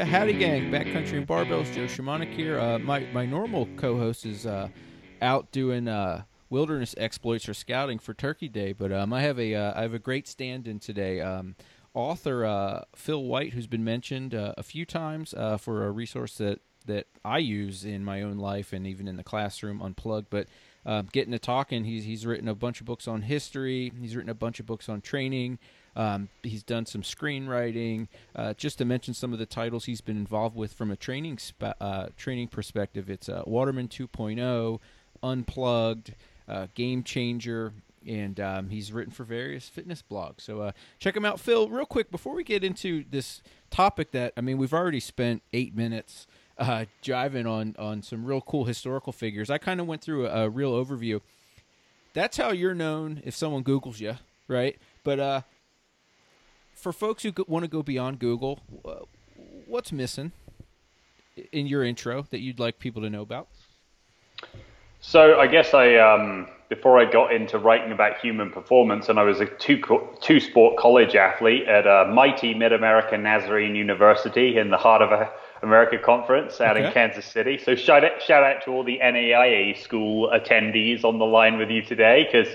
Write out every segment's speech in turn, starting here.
Yeah, howdy gang, backcountry and barbells. Joe Shamanic here. Uh, my my normal co-host is uh, out doing uh, wilderness exploits or scouting for Turkey Day, but um, I have a uh, I have a great stand-in today. Um, author uh, Phil White, who's been mentioned uh, a few times for a resource that that I use in my own life and even in the classroom, unplugged, but. getting to talking, he's he's written a bunch of books on history. He's written a bunch of books on training. Um, he's done some screenwriting. Uh, just to mention some of the titles he's been involved with from a training spe- uh, training perspective, it's uh, Waterman 2.0, Unplugged, uh, Game Changer, and um, he's written for various fitness blogs. So uh, check him out, Phil. Real quick before we get into this topic, that I mean, we've already spent eight minutes. Uh, jiving on on some real cool historical figures. I kind of went through a, a real overview. That's how you're known if someone Google's you, right? But uh, for folks who want to go beyond Google, what's missing in your intro that you'd like people to know about? So I guess I um, before I got into writing about human performance, and I was a two two sport college athlete at a mighty Mid America Nazarene University in the heart of a America conference out okay. in Kansas City. So shout out, shout out to all the NAIA school attendees on the line with you today, because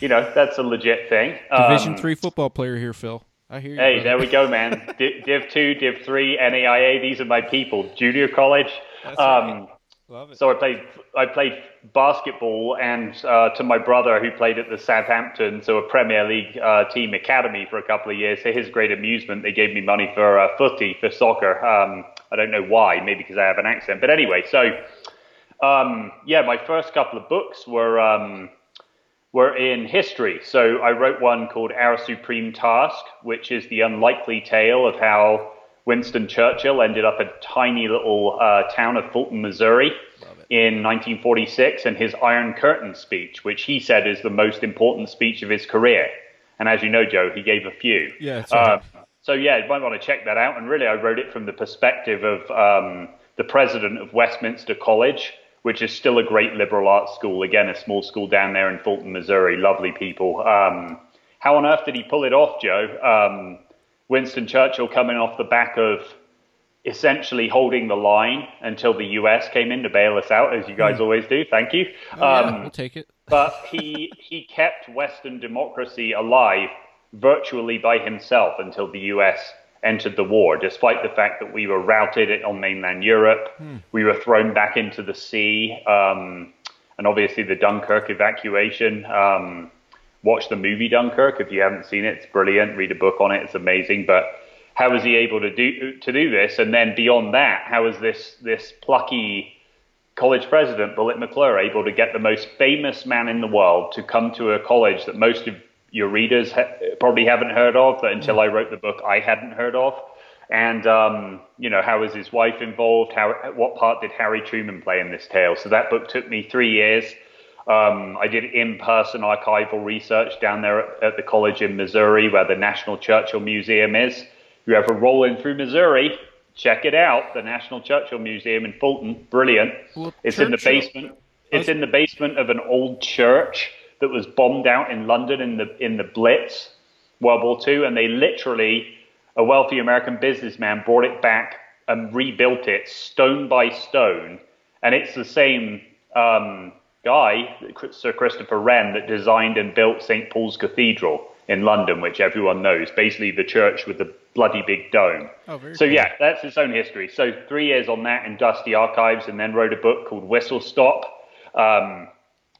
you know that's a legit thing. Division um, three football player here, Phil. I hear you. Hey, brother. there we go, man. Div two, Div three, NAIA. These are my people. Junior college. That's um, right. Love it. So I played I played basketball, and uh, to my brother who played at the Southampton, so a Premier League uh, team academy for a couple of years. For his great amusement, they gave me money for uh, footy for soccer. Um, I don't know why, maybe because I have an accent, but anyway. So um, yeah, my first couple of books were. Um, were in history. So I wrote one called Our Supreme Task, which is the unlikely tale of how Winston Churchill ended up a tiny little uh, town of Fulton, Missouri in 1946 and his Iron Curtain speech, which he said is the most important speech of his career. And as you know, Joe, he gave a few. Yeah. Uh, so yeah, you might want to check that out. And really, I wrote it from the perspective of um, the president of Westminster College, which is still a great liberal arts school. Again, a small school down there in Fulton, Missouri. Lovely people. Um, how on earth did he pull it off, Joe? Um, Winston Churchill coming off the back of essentially holding the line until the US came in to bail us out, as you guys mm. always do. Thank you. Oh, um, yeah, we'll take it. but he he kept Western democracy alive virtually by himself until the US entered the war, despite the fact that we were routed on mainland Europe. Hmm. We were thrown back into the sea. Um, and obviously, the Dunkirk evacuation. Um, watch the movie Dunkirk if you haven't seen it. It's brilliant. Read a book on it. It's amazing. But how was he able to do to do this? And then beyond that, how was this this plucky college president, Bullet McCluer, able to get the most famous man in the world to come to a college that most of your readers ha- probably haven't heard of, but until I wrote the book, I hadn't heard of. And um, you know, how was his wife involved? How what part did Harry Truman play in this tale? So that book took me three years. Um, I did in-person archival research down there at, at, the college in Missouri, where the National Churchill Museum is. If you ever roll in through Missouri, check it out. The National Churchill Museum in Fulton, brilliant. Well, it's Churchill. in the basement. It's in the basement of an old church that was bombed out in London in the in the Blitz, World War II, and they literally, a wealthy American businessman brought it back and rebuilt it stone by stone, and it's the same um, guy, Sir Christopher Wren, that designed and built St Paul's Cathedral in London, which everyone knows, basically the church with the bloody big dome. Oh, so cool. yeah, that's its own history. So three years on that in dusty archives, and then wrote a book called Whistle Stop. Um,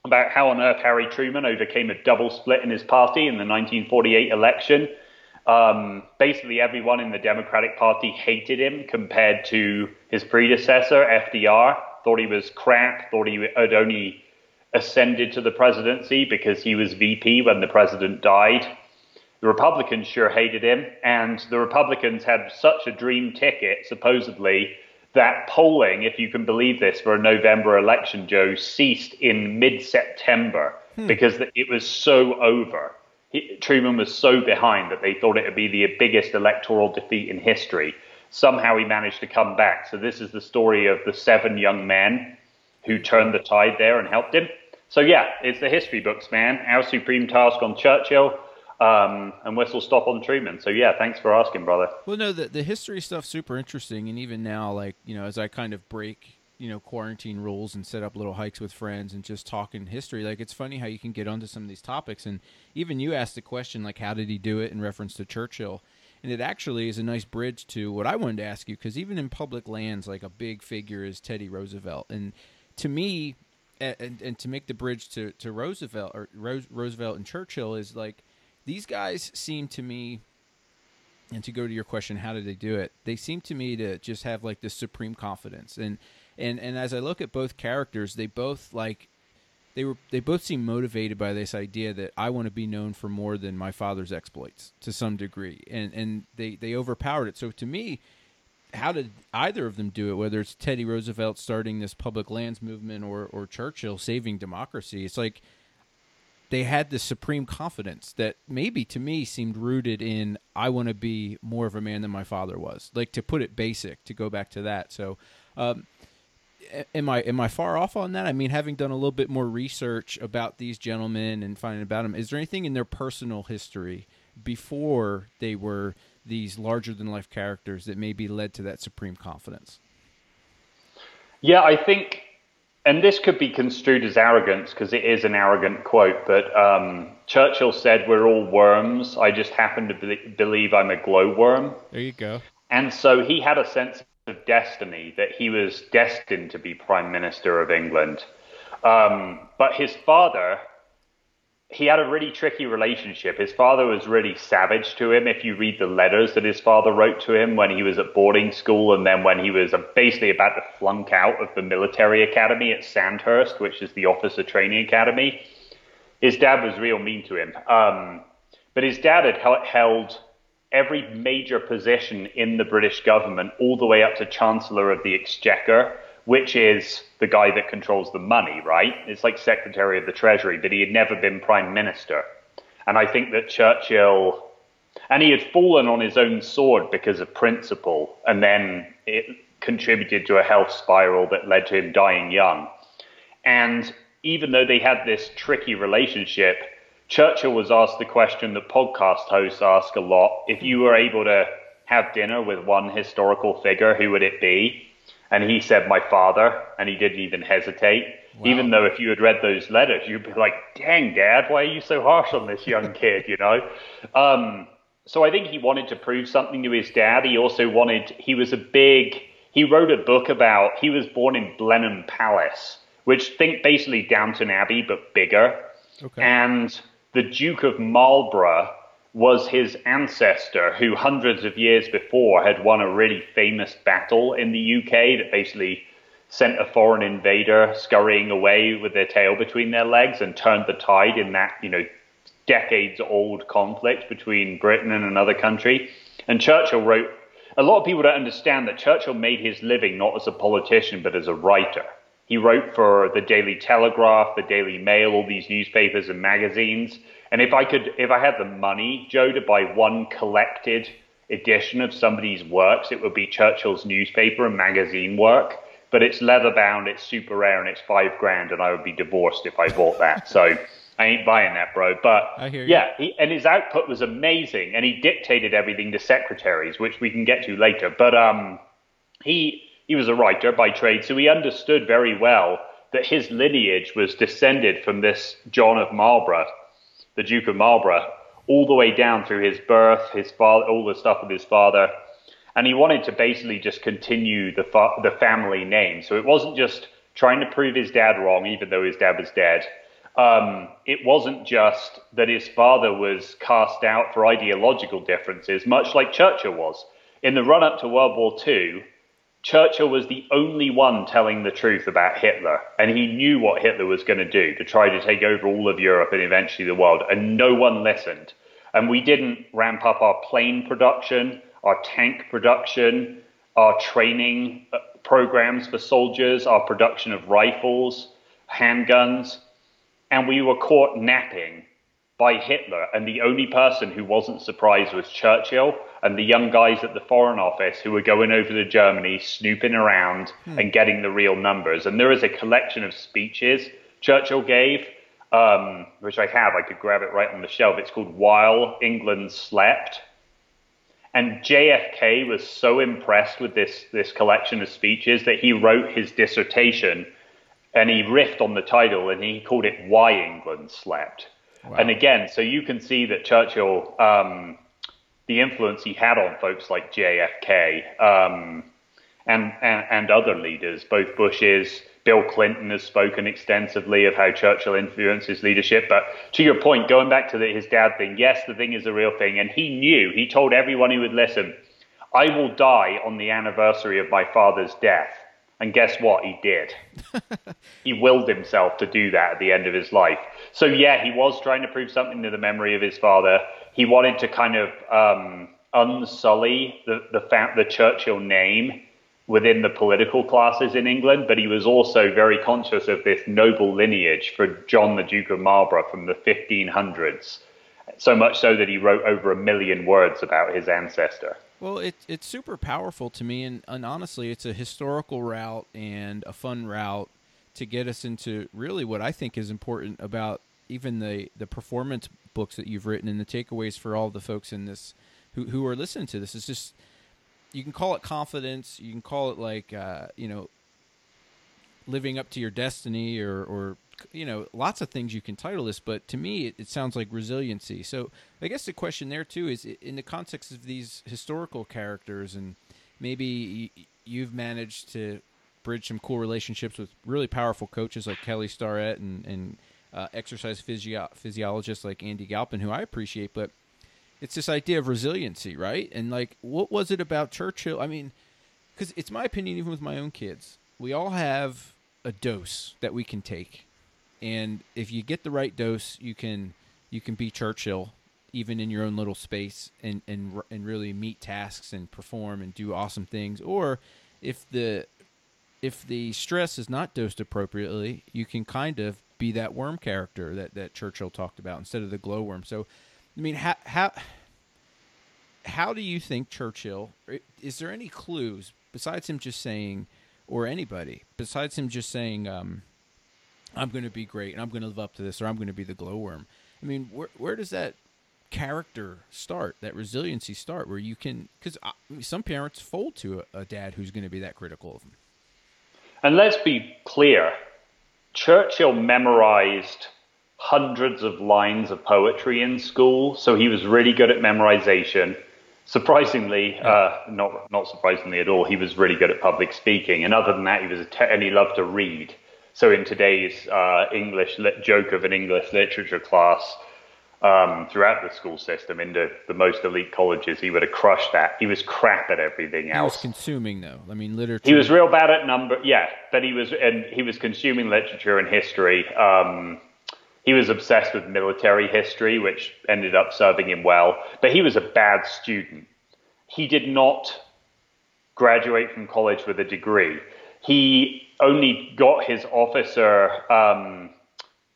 about how on earth Harry Truman overcame a double split in his party in the 1948 election. Um, basically, everyone in the Democratic Party hated him compared to his predecessor, FDR. Thought he was crap, thought he had only ascended to the presidency because he was VP when the president died. The Republicans sure hated him, and the Republicans had such a dream ticket, supposedly, that polling, if you can believe this, for a November election, Joe, ceased in mid September hmm. because it was so over. He, Truman was so behind that they thought it would be the biggest electoral defeat in history. Somehow he managed to come back. So, this is the story of the seven young men who turned the tide there and helped him. So, yeah, it's the history books, man. Our Supreme Task on Churchill. Um, and whistle stop on Truman. So yeah, thanks for asking, brother. Well, no, the the history stuff's super interesting, and even now, like you know, as I kind of break you know quarantine rules and set up little hikes with friends and just talking history, like it's funny how you can get onto some of these topics, and even you asked the question like, how did he do it in reference to Churchill. And it actually is a nice bridge to what I wanted to ask you, because even in public lands, like a big figure is Teddy Roosevelt. And to me, and, and to make the bridge to, to Roosevelt or Roosevelt and Churchill is like these guys seem to me and to go to your question how did they do it? They seem to me to just have like this supreme confidence. And and and as i look at both characters they both like they were they both seem motivated by this idea that i want to be known for more than my father's exploits to some degree. And and they they overpowered it. So to me how did either of them do it? Whether it's teddy roosevelt starting this public lands movement or or churchill saving democracy it's like they had this supreme confidence that maybe to me seemed rooted in I want to be more of a man than my father was. Like to put it basic, to go back to that. So, um, am I am I far off on that? I mean, having done a little bit more research about these gentlemen and finding about them, is there anything in their personal history before they were these larger than life characters that maybe led to that supreme confidence? Yeah, I think and this could be construed as arrogance because it is an arrogant quote, but um, Churchill said, We're all worms. I just happen to be- believe I'm a glowworm. There you go. And so he had a sense of destiny that he was destined to be Prime Minister of England. Um, but his father he had a really tricky relationship. His father was really savage to him. If you read the letters that his father wrote to him when he was at boarding school and then when he was basically about to flunk out of the military academy at Sandhurst, which is the officer training academy, his dad was real mean to him. Um, but his dad had held every major position in the British government, all the way up to Chancellor of the Exchequer which is the guy that controls the money, right? It's like Secretary of the Treasury, but he had never been Prime Minister. And I think that Churchill, and he had fallen on his own sword because of principle, and then it contributed to a health spiral that led to him dying young. And even though they had this tricky relationship, Churchill was asked the question that podcast hosts ask a lot if you were able to have dinner with one historical figure, who would it be? And he said, My father. And he didn't even hesitate. Wow. Even though if you had read those letters, you'd be like, Dang, dad, why are you so harsh on this young kid? You know? Um, so I think he wanted to prove something to his dad. He also wanted, he was a big, he wrote a book about, he was born in Blenheim Palace, which think basically Downton Abbey, but bigger. Okay. And the Duke of Marlborough was his ancestor who hundreds of years before had won a really famous battle in the UK that basically sent a foreign invader scurrying away with their tail between their legs and turned the tide in that, you know, decades old conflict between Britain and another country. And Churchill wrote, a lot of people don't understand that Churchill made his living not as a politician, but as a writer. He wrote for the Daily Telegraph, the Daily Mail, all these newspapers and magazines. And if I could, if I had the money, Joe, to buy one collected edition of somebody's works, it would be Churchill's newspaper and magazine work. But it's leather bound, it's super rare, and it's five grand, and I would be divorced if I bought that. So I ain't buying that, bro. But yeah, he, and his output was amazing, and he dictated everything to secretaries, which we can get to later. But um, he he was a writer by trade, so he understood very well that his lineage was descended from this John of Marlborough the Duke of Marlborough, all the way down through his birth, his father, all the stuff with his father, and he wanted to basically just continue the fa- the family name. So it wasn't just trying to prove his dad wrong, even though his dad was dead. Um, it wasn't just that his father was cast out for ideological differences, much like Churchill was. In the run up to World War II, Churchill was the only one telling the truth about Hitler, and he knew what Hitler was going to do to try to take over all of Europe and eventually the world, and no one listened. And we didn't ramp up our plane production, our tank production, our training uh, programs for soldiers, our production of rifles, handguns, and we were caught napping by Hitler, and the only person who wasn't surprised was Churchill and the young guys at the Foreign Office who were going over to Germany, snooping around hmm. and getting the real numbers. And there is a collection of speeches Churchill gave. um, which I have. I could grab it right on the shelf. It's called While England Slept. And JFK was so impressed with this, this collection of speeches that he wrote his dissertation and he riffed on the title and he called it Why England Slept. Wow. And again, so you can see that Churchill, um, the influence he had on folks like JFK um, and, and, and other leaders, both Bush's, Bill Clinton has spoken extensively of how Churchill influenced his leadership. But to your point, going back to the, his dad thing, yes, the thing is a real thing. And he knew, he told everyone who would listen, I will die on the anniversary of my father's death. And guess what? He did. he willed himself to do that at the end of his life. So, yeah, he was trying to prove something to the memory of his father. He wanted to kind of um, unsully the, the, the Churchill name within the political classes in England, but he was also very conscious of this noble lineage for John the Duke of Marlborough from the 1500s. So much so that he wrote over a million words about his ancestor. Well, it, it's super powerful to me, and, and honestly, it's a historical route and a fun route to get us into really what I think is important about even the, the performance books that you've written and the takeaways for all the folks in this who, who are listening to this. Is just you can call it confidence. You can call it like uh, you know living up to your destiny or or you know lots of things you can title this but to me it, it, sounds like resiliency so i guess the question there too is in the context of these historical characters and maybe you've managed to bridge some cool relationships with really powerful coaches like kelly starrett and, and uh, exercise physio- physiologists like andy galpin who i appreciate but it's this idea of resiliency, right? And like, what was it about Churchill? I mean, because it's my opinion, even with my own kids, we all have a dose that we can take, and if you get the right dose, you can you can be Churchill even in your own little space and and and really meet tasks and perform and do awesome things. Or if the if the stress is not dosed appropriately, you can kind of be that worm character that, that Churchill talked about instead of the glowworm. So I mean, how how how do you think Churchill? Is there any clues besides him just saying, or anybody besides him just saying, um, "I'm going to be great and I'm going to live up to this," or "I'm going to be the glowworm"? I mean, where where does that character start? That resiliency start, where you can because some parents fold to a, a dad who's going to be that critical of them. And let's be clear, Churchill memorized hundreds of lines of poetry in school, so he was really good at memorization. Surprisingly, uh, not not surprisingly at all, he was really good at public speaking. And other than that, he was te- and he loved to read. So in today's uh, English joke of an English literature class, um, throughout the school system into the most elite colleges, he would have crushed that. He was crap at everything else. He was consuming though. I mean, literature. He was real bad at number. Yeah, but he was and he was consuming literature and history. Um, he was obsessed with military history, which ended up serving him well, but he was a bad student. He did not graduate from college with a degree. He only got his officer, um,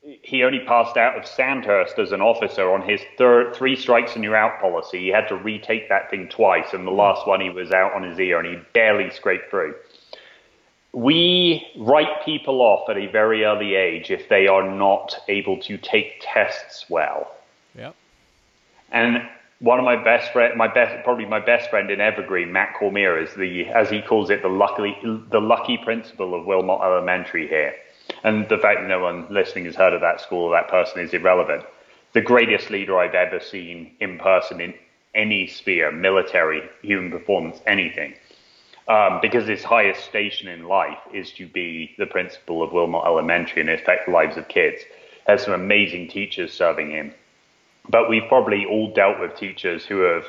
he only passed out of Sandhurst as an officer on his third, three strikes and you're out policy. He had to retake that thing twice, and the last one he was out on his ear and he barely scraped through we write people off at a very early age if they are not able to take tests well. Yep. And one of my best friend, my best, probably my best friend in Evergreen, Matt Cormier, is the, as he calls it, the lucky, the lucky principal of Wilmot Elementary here. And the fact that no one listening has heard of that school or that person is irrelevant. The greatest leader I've ever seen in person in any sphere, military, human performance, anything um, because his highest station in life is to be the principal of Wilmot Elementary and affect the lives of kids. Has some amazing teachers serving him, but we've probably all dealt with teachers who have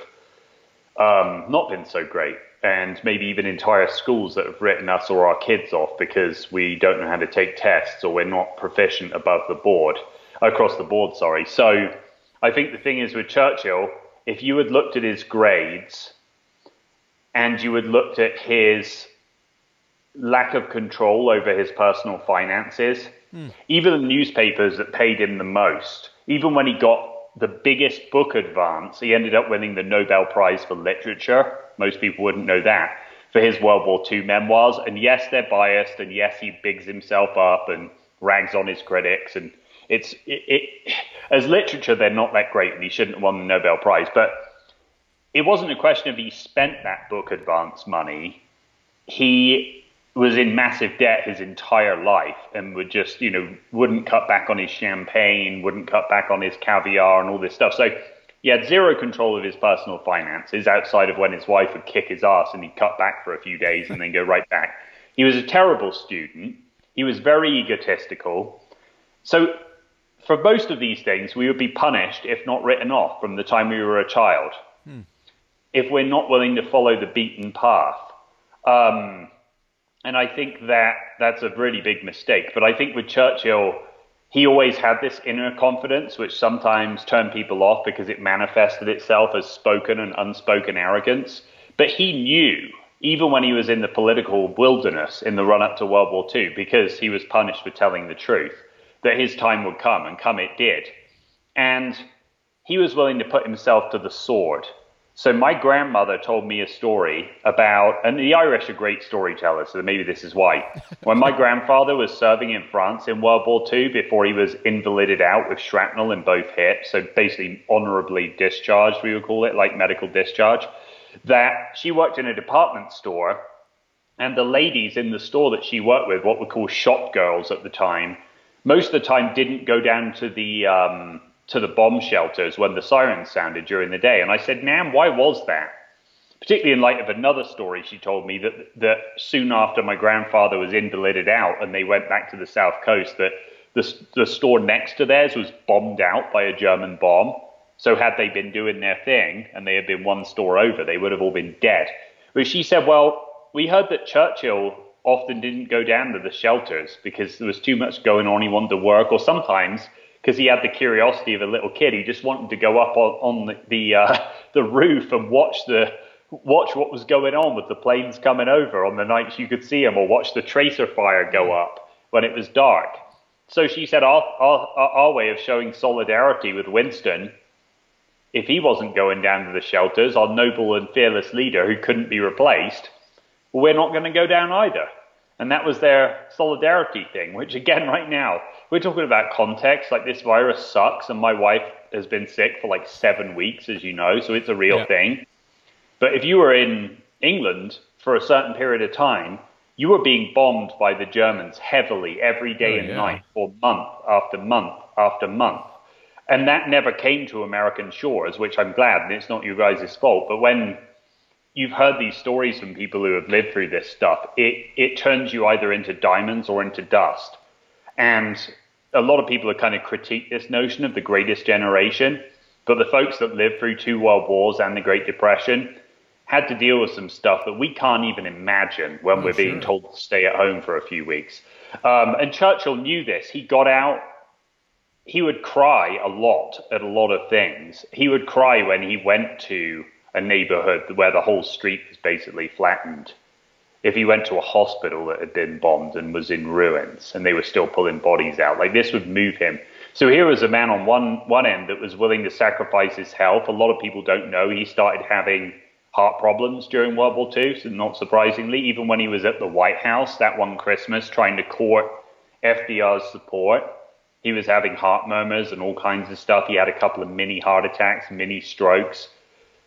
um, not been so great, and maybe even entire schools that have written us or our kids off because we don't know how to take tests or we're not proficient above the board, across the board. Sorry. So I think the thing is with Churchill, if you had looked at his grades and you had looked at his lack of control over his personal finances, mm. even the newspapers that paid him the most, even when he got the biggest book advance, he ended up winning the Nobel Prize for Literature. Most people wouldn't know that for his World War II memoirs. And yes, they're biased, and yes, he bigs himself up and rags on his critics. And it's it, it, as literature, they're not that great, and he shouldn't have won the Nobel Prize. But it wasn't a question of he spent that book advance money. He was in massive debt his entire life and would just, you know, wouldn't cut back on his champagne, wouldn't cut back on his caviar and all this stuff. So he had zero control of his personal finances outside of when his wife would kick his ass and he'd cut back for a few days and then go right back. He was a terrible student. He was very egotistical. So for most of these things, we would be punished, if not written off, from the time we were a child. Hmm. If we're not willing to follow the beaten path. Um, and I think that that's a really big mistake. But I think with Churchill, he always had this inner confidence, which sometimes turned people off because it manifested itself as spoken and unspoken arrogance. But he knew, even when he was in the political wilderness in the run up to World War II, because he was punished for telling the truth, that his time would come, and come it did. And he was willing to put himself to the sword so my grandmother told me a story about, and the Irish are great storytellers, so maybe this is why. When my grandfather was serving in France in World War II, before he was invalided out with shrapnel in both hips, so basically honorably discharged, we would call it, like medical discharge, that she worked in a department store, and the ladies in the store that she worked with, what we call shop girls at the time, most of the time didn't go down to the um, to the bomb shelters when the sirens sounded during the day. And I said, Nam, why was that? Particularly in light of another story she told me that, that soon after my grandfather was invalided out and they went back to the south coast, that the, the store next to theirs was bombed out by a German bomb. So had they been doing their thing and they had been one store over, they would have all been dead. But she said, well, we heard that Churchill often didn't go down to the shelters because there was too much going on. He wanted to work, or sometimes because he had the curiosity of a little kid. He just wanted to go up on, on the the, uh, the roof and watch the watch what was going on with the planes coming over on the nights you could see them, or watch the tracer fire go up when it was dark. So she said our, our, our way of showing solidarity with Winston, if he wasn't going down to the shelters, our noble and fearless leader who couldn't be replaced, well, we're not going to go down either. And that was their solidarity thing, which again, right now, we're talking about context. Like this virus sucks, and my wife has been sick for like seven weeks, as you know, so it's a real yeah. thing. But if you were in England for a certain period of time, you were being bombed by the Germans heavily every day oh, and yeah. night for month after month after month. And that never came to American shores, which I'm glad, and it's not you guys' fault. But when you've heard these stories from people who have lived through this stuff. It it turns you either into diamonds or into dust. And a lot of people have kind of critiqued this notion of the greatest generation, but the folks that lived through two world wars and the Great Depression had to deal with some stuff that we can't even imagine when oh, we're sure. being told to stay at home for a few weeks. Um, and Churchill knew this. He got out. He would cry a lot at a lot of things. He would cry when he went to a neighborhood where the whole street was basically flattened. If he went to a hospital that had been bombed and was in ruins and they were still pulling bodies out, like this would move him. So here was a man on one, one end that was willing to sacrifice his health. A lot of people don't know he started having heart problems during World War II, so not surprisingly, even when he was at the White House that one Christmas trying to court FDR's support, he was having heart murmurs and all kinds of stuff. He had a couple of mini heart attacks, mini strokes.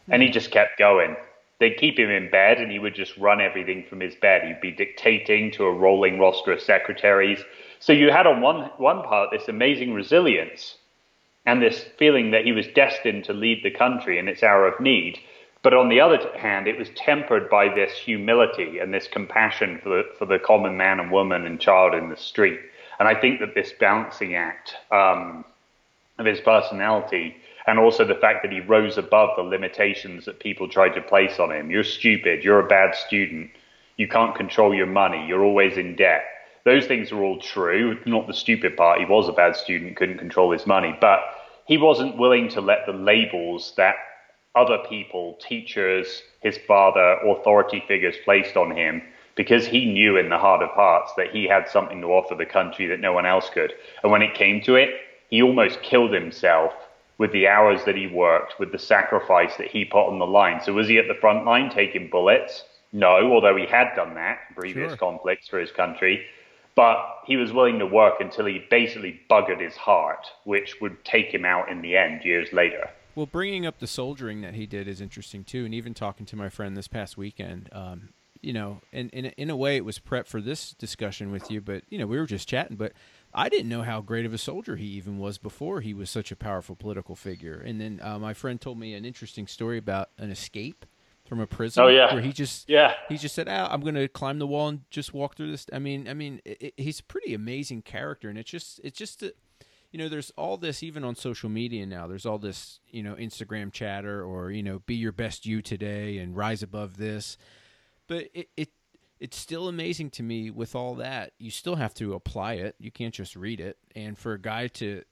And he hmm. just kept going. They'd keep him in bed and he would just run everything from his bed. He'd be dictating to a rolling roster of secretaries. So you had on one, one part this amazing resilience and this feeling that he was destined to lead the country in its hour of need. But on the other hand, it was tempered by this humility and this compassion for the, for the common man and woman and child in the street. And I think that this balancing act um, of his personality and also the fact that he rose above the limitations that people tried to place on him. You're stupid. You're a bad student. You can't control your money. You're always in debt. Those things are all true. Not the stupid part. He was a bad student, couldn't control his money, but he wasn't willing to let the labels that other people, teachers, his father, authority figures placed on him because he knew in the heart of hearts that he had something to offer the country that no one else could. And when it came to it, he almost killed himself with the hours that he worked, with the sacrifice that he put on the line. So was he at the front line taking bullets? No, although he had done that in previous sure. conflicts for his country. but he was willing to work until he basically buggered his heart, which would take him out in the end years later. Well, bringing up the soldiering that he did is interesting too, and even talking to my friend this past weekend, um, you know, and in, in a way it was prep for this discussion with you, but you know, we were just chatting, but I didn't know how great of a soldier he even was before he was such a powerful political figure. And then uh, my friend told me an interesting story about an escape from a prison. Oh yeah, where he just yeah he just said, oh, "I'm going to climb the wall and just walk through this." I mean, I mean, it, it, he's a pretty amazing character, and it's just it's just a, you know, there's all this even on social media now. There's all this you know Instagram chatter or you know, be your best you today and rise above this, but it, it it's still amazing to me with all that. You still have to apply it. You can't just read it. And for a guy to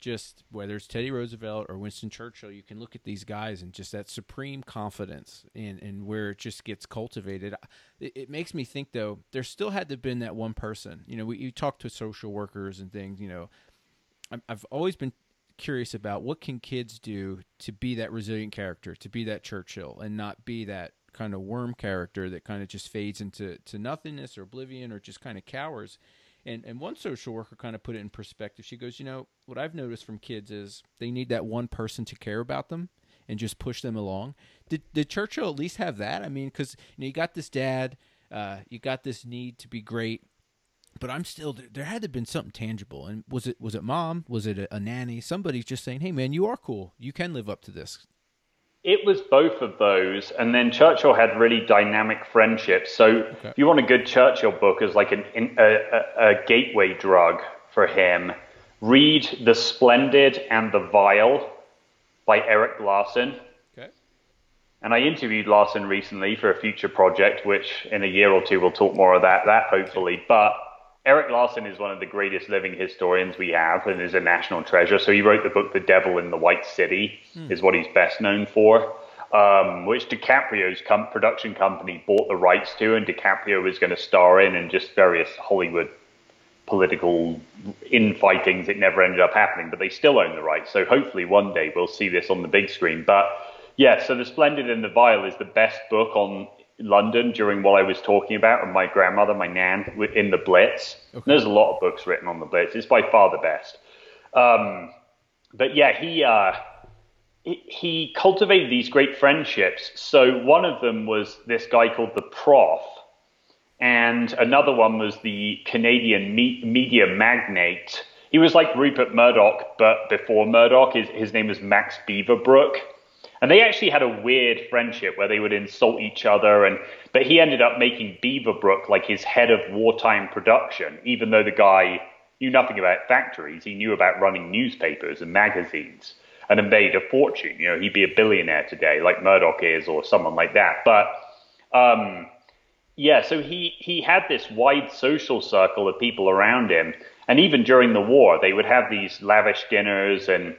just whether it's Teddy Roosevelt or Winston Churchill, you can look at these guys and just that supreme confidence and and where it just gets cultivated. It, it, makes me think though there still had to have been that one person. You know, we, you talk to social workers and things. You know, i I've always been curious about what can kids do to be that resilient character, to be that Churchill, and not be that kind of worm character that kind of just fades into to nothingness or oblivion or just kind of cowers and and one social worker kind of put it in perspective. She goes, you know, what I've noticed from kids is they need that one person to care about them and just push them along. Did did Churchill at least have that? I mean, because you know you got this dad, uh, you got this need to be great, but I'm still there. Had to have been something tangible, and was it was it mom? Was it a, a nanny? Somebody just saying, "Hey, man, you are cool. You can live up to this." It was both of those, and then Churchill had really dynamic friendships. So, okay. if you want a good Churchill book as like an, a, a, a gateway drug for him, read *The Splendid and the Vile* by Erik Larson. Okay. And I interviewed Larson recently for a future project, which in a year or two we'll talk more of that. That hopefully, but Erik Larson is one of the greatest living historians we have and is a national treasure. So he wrote the book The Devil in the White City, mm. is what he's best known for, um, which DiCaprio's com- production company bought the rights to, and DiCaprio was going to star in and just various Hollywood political infightings. It never ended up happening, but they still own the rights. So hopefully one day we'll see this on the big screen. But yeah, so The Splendid and the Vile is the best book on London during what I was talking about, and my grandmother, my nan, in the Blitz. Okay. There's a lot of books written on the Blitz. It's by far the best. Um, but yeah, he, uh, he cultivated these great friendships. So one of them was this guy called the Prof, and another one was the Canadian me- media magnate. He was like Rupert Murdoch, but before Murdoch, his, his name was Max Beaverbrook. And they actually had a weird friendship where they would insult each other. And but he ended up making Beaverbrook like his head of wartime production, even though the guy knew nothing about factories. He knew about running newspapers and magazines and had made a fortune. You know, he'd be a billionaire today, like Murdoch is, or someone like that. But um, yeah, so he he had this wide social circle of people around him, and even during the war, they would have these lavish dinners and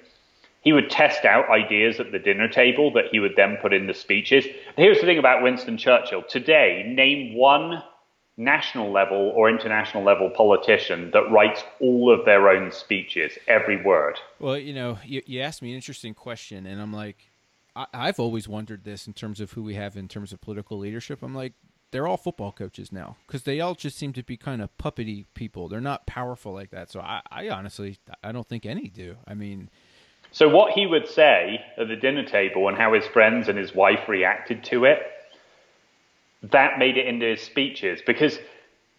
he would test out ideas at the dinner table that he would then put in the speeches. Here's the thing about Winston Churchill. Today, name one national level or international level politician that writes all of their own speeches, every word. Well, you know, you, you asked me an interesting question, and I'm like, I, I've always wondered this in terms of who we have in terms of political leadership. I'm like, they're all football coaches now because they all just seem to be kind of puppety people. They're not powerful like that. So I, I honestly, I don't think any do. I mean, so, what he would say at the dinner table and how his friends and his wife reacted to it, that made it into his speeches because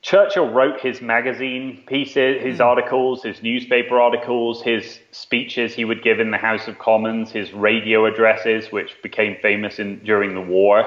Churchill wrote his magazine pieces, his mm. articles, his newspaper articles, his speeches he would give in the House of Commons, his radio addresses, which became famous in, during the war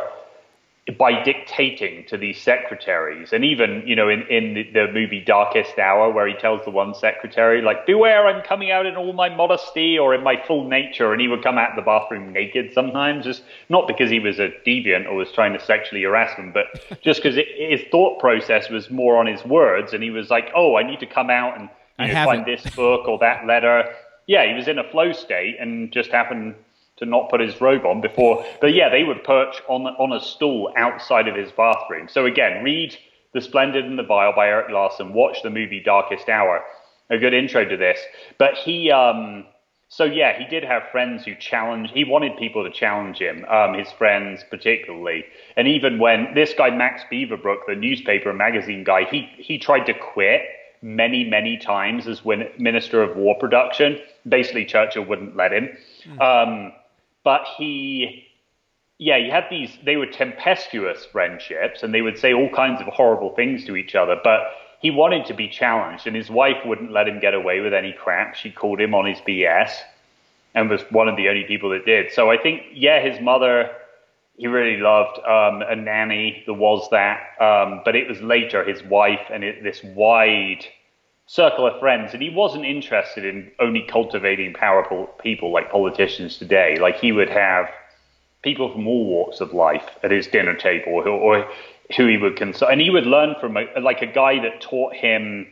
by dictating to these secretaries. And even, you know, in, in the, the, movie Darkest Hour, where he tells the one secretary, like, beware, I'm coming out in all my modesty or in my full nature. And he would come out the bathroom naked sometimes, just not because he was a deviant or was trying to sexually harass them, but just because his thought process was more on his words. And he was like, oh, I need to come out and you know, find this book or that letter. Yeah, he was in a flow state and just happened to not put his robe on before. But yeah, they would perch on on a stool outside of his bathroom. So again, read The Splendid and the Vile by Erik Larson. Watch the movie Darkest Hour. A good intro to this. But he, um, so yeah, he did have friends who challenged. He wanted people to challenge him, um, his friends particularly. And even when this guy Max Beaverbrook, the newspaper and magazine guy, he he tried to quit many, many times as win- Minister of War Production. Basically, Churchill wouldn't let him. Mm. Um, but he, yeah, he had these, they were tempestuous friendships and they would say all kinds of horrible things to each other. But he wanted to be challenged, and his wife wouldn't let him get away with any crap. She called him on his BS and was one of the only people that did. So I think, yeah, his mother he really loved um, a nanny. There was that, um, but it was later his wife and it, this wide circle of friends, and he wasn't interested in only cultivating powerful people like politicians today. Like he would have people from all walks of life at his dinner table, who, or who he would consult, and he would learn from a, like a guy that taught him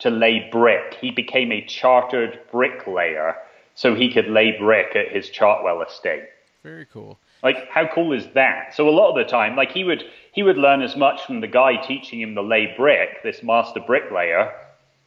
to lay brick. He became a chartered bricklayer, so he could lay brick at his Chartwell estate. Very cool. Like, how cool is that? So a lot of the time, like he would he would learn as much from the guy teaching him to lay brick, this master bricklayer,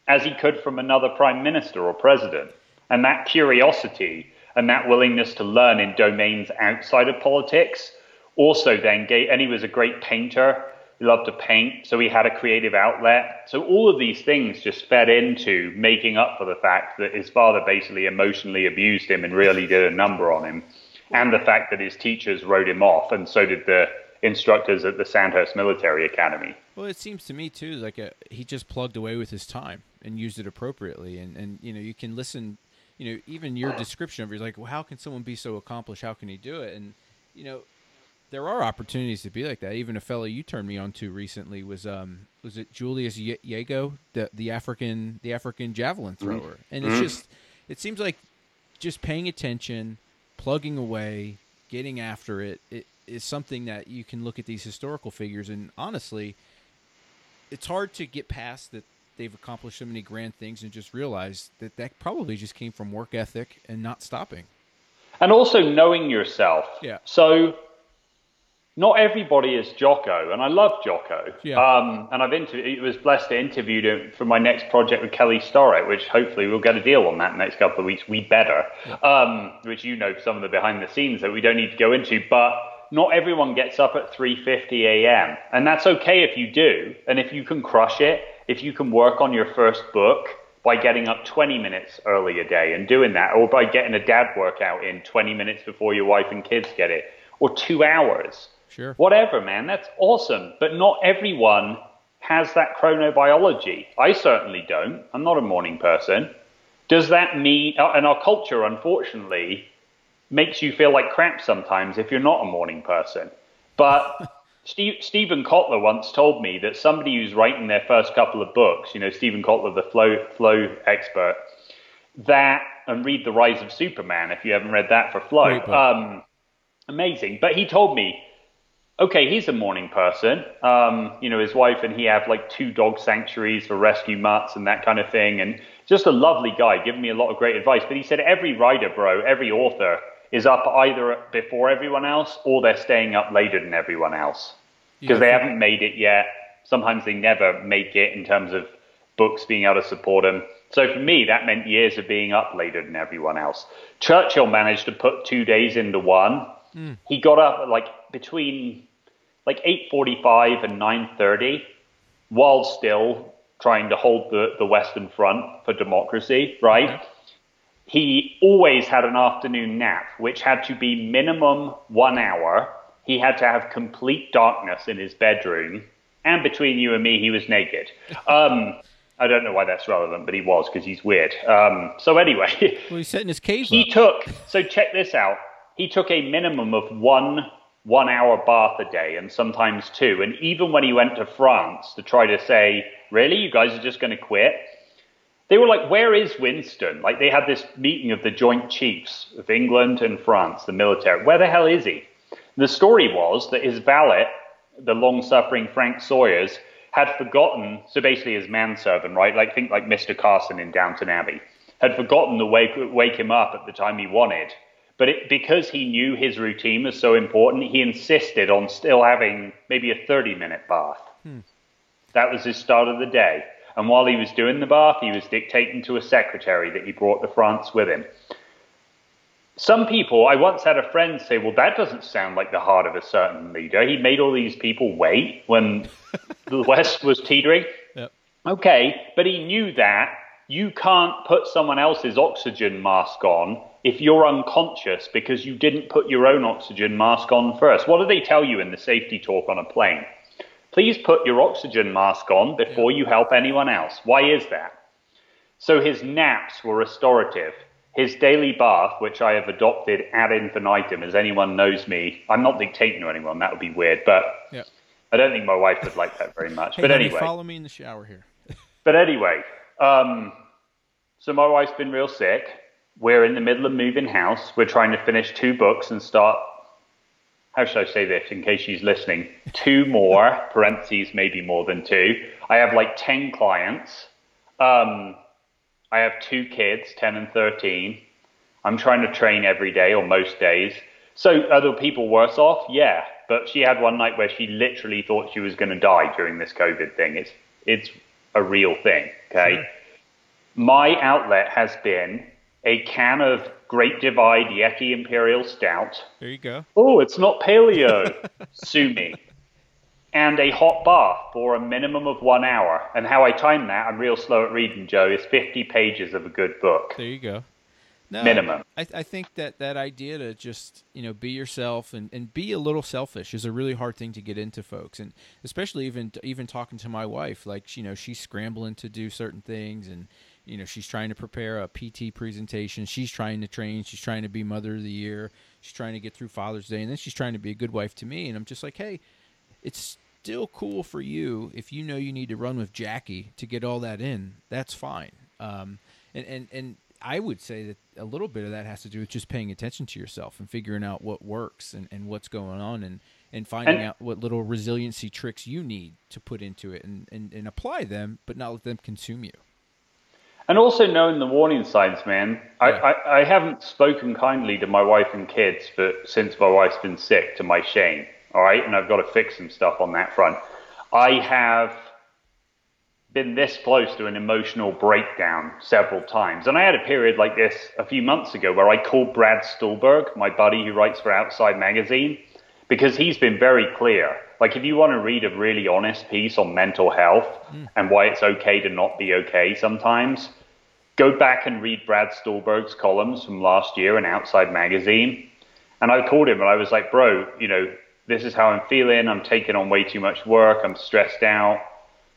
as he could from another prime minister or president. And that curiosity and that willingness to learn in domains outside of politics also then gave, and he was a great painter. He loved to paint, so he had a creative outlet. So all of these things just fed into making up for the fact that his father basically emotionally abused him and really did a number on him and the fact that his teachers wrote him off, and so did the instructors at the Sandhurst Military Academy. Well, it seems to me too like a, he just plugged away with his time and used it appropriately, and and you know you can listen, you know even your description of it is like, well, how can someone be so accomplished? How can he do it? And you know there are opportunities to be like that. Even a fellow you turned me on to recently was um was it Julius Yego, the the African the African javelin mm-hmm. thrower, and it's mm-hmm. just it seems like just paying attention plugging away, getting after it, it is something that you can look at these historical figures and honestly, it's hard to get past that they've accomplished so many grand things and just realize that that probably just came from work ethic and not stopping. And also knowing yourself. Yeah. So not everybody is Jocko, and I love Jocko. Yeah. Um, and I've inter- was blessed to interview him for my next project with Kelly Starrett, which hopefully we'll get a deal on that next couple of weeks. We better, yeah. um, which you know some of the behind the scenes that we don't need to go into, but not everyone gets up at 3:50 a.m. and that's okay if you do, and if you can crush it, if you can work on your first book by getting up 20 minutes early a day and doing that, or by getting a dad workout in 20 minutes before your wife and kids get it, or two hours Sure. Whatever, man. That's awesome. But not everyone has that chronobiology. I certainly don't. I'm not a morning person. Does that mean, uh, and our culture, unfortunately, makes you feel like crap sometimes if you're not a morning person. But Steve, Steven Kotler once told me that somebody who's writing their first couple of books, you know, Steven Kotler, the flow, flow expert, that, and read The Rise of Superman if you haven't read that for Flow. Um, amazing. But he told me okay, he's a morning person. Um, you know, his wife and he have like two dog sanctuaries for rescue mutts and that kind of thing. And just a lovely guy, giving me a lot of great advice. But he said every writer, bro, every author is up either before everyone else or they're staying up later than everyone else because yeah. they haven't made it yet. Sometimes they never make it in terms of books being able to support them. So for me, that meant years of being up later than everyone else. Churchill managed to put two days into one. Mm. He got up like between like 8:45 and 9:30 while still trying to hold the, the Western Front for democracy, right? Okay. He always had an afternoon nap, which had to be minimum one hour. He had to have complete darkness in his bedroom. And between you and me, he was naked. Um, I don't know why that's relevant, but he was because he's weird. Um, so anyway, well, he's setting his cave. He up. took. So check this out. He took a minimum of one one hour bath a day and sometimes two. And even when he went to France to try to say, really, you guys are just going to quit? They were like, where is Winston? Like they had this meeting of the Joint Chiefs of England and France, the military. Where the hell is he? The story was that his valet, the long suffering Frank Sawyers, had forgotten, so basically his manservant, right? Like think like Mr. Carson in Downton Abbey, had forgotten to wake, wake him up at the time he wanted but it, because he knew his routine was so important, he insisted on still having maybe a 30 minute bath. Hmm. That was his start of the day. And while he was doing the bath, he was dictating to a secretary that he brought to France with him. Some people, I once had a friend say, well, that doesn't sound like the heart of a certain leader. He made all these people wait when the West was teetering. Yep. Okay, but he knew that you can't put someone else's oxygen mask on if you're unconscious because you didn't put your own oxygen mask on first. What do they tell you in the safety talk on a plane? Please put your oxygen mask on before you help anyone else. Why is that? So his naps were restorative. His daily bath, which I have adopted ad infinitum, as anyone knows me, I'm not dictating to anyone, that would be weird, but Yeah. I don't think my wife would like that very much. Hey, but honey, anyway. follow me in the shower here. But anyway, um, so my wife's been real sick. We're in the middle of moving house. We're trying to finish two books and start. How should I say this in case she's listening? Two more, parentheses, maybe more than two. I have like 10 clients. Um, I have two kids, 10 and 13. I'm trying to train every day or most days. So are the people worse off? Yeah. But she had one night where she literally thought she was going to die during this COVID thing. It's, it's a real thing. Okay. Sure. My outlet has been a can of Great Divide Yeti Imperial Stout. There you go. Oh, it's not paleo. Sue me. And a hot bath for a minimum of one hour. And how I time that, I'm real slow at reading, Joe, is 50 pages of a good book. There you go. No, Minimum. I, I think that that idea to just you know be yourself and, and be a little selfish is a really hard thing to get into folks, and especially even even talking to my wife, like you know she's scrambling to do certain things, and you know she's trying to prepare a PT presentation, she's trying to train, she's trying to be Mother of the Year, she's trying to get through Father's Day, and then she's trying to be a good wife to me, and I'm just like, hey, it's still cool for you if you know you need to run with Jackie to get all that in. That's fine. Um, and, and and I would say that a little bit of that has to do with just paying attention to yourself and figuring out what works and, and what's going on and, and finding And- out what little resiliency tricks you need to put into it and, and, and apply them, but not let them consume you. And also knowing the warning signs, man. I, Yeah. I, I haven't spoken kindly to my wife and kids for since my wife's been sick, to my shame. All right, and I've got to fix some stuff on that front. I have been this close to an emotional breakdown several times, and I had a period like this a few months ago where I called Brad Stulberg, my buddy who writes for Outside Magazine, because he's been very clear. Like, if you want to read a really honest piece on mental health hmm. and why it's okay to not be okay sometimes, go back and read Brad Stulberg's columns from last year in Outside Magazine. And I called him and I was like, bro, you know, this is how I'm feeling. I'm taking on way too much work. I'm stressed out.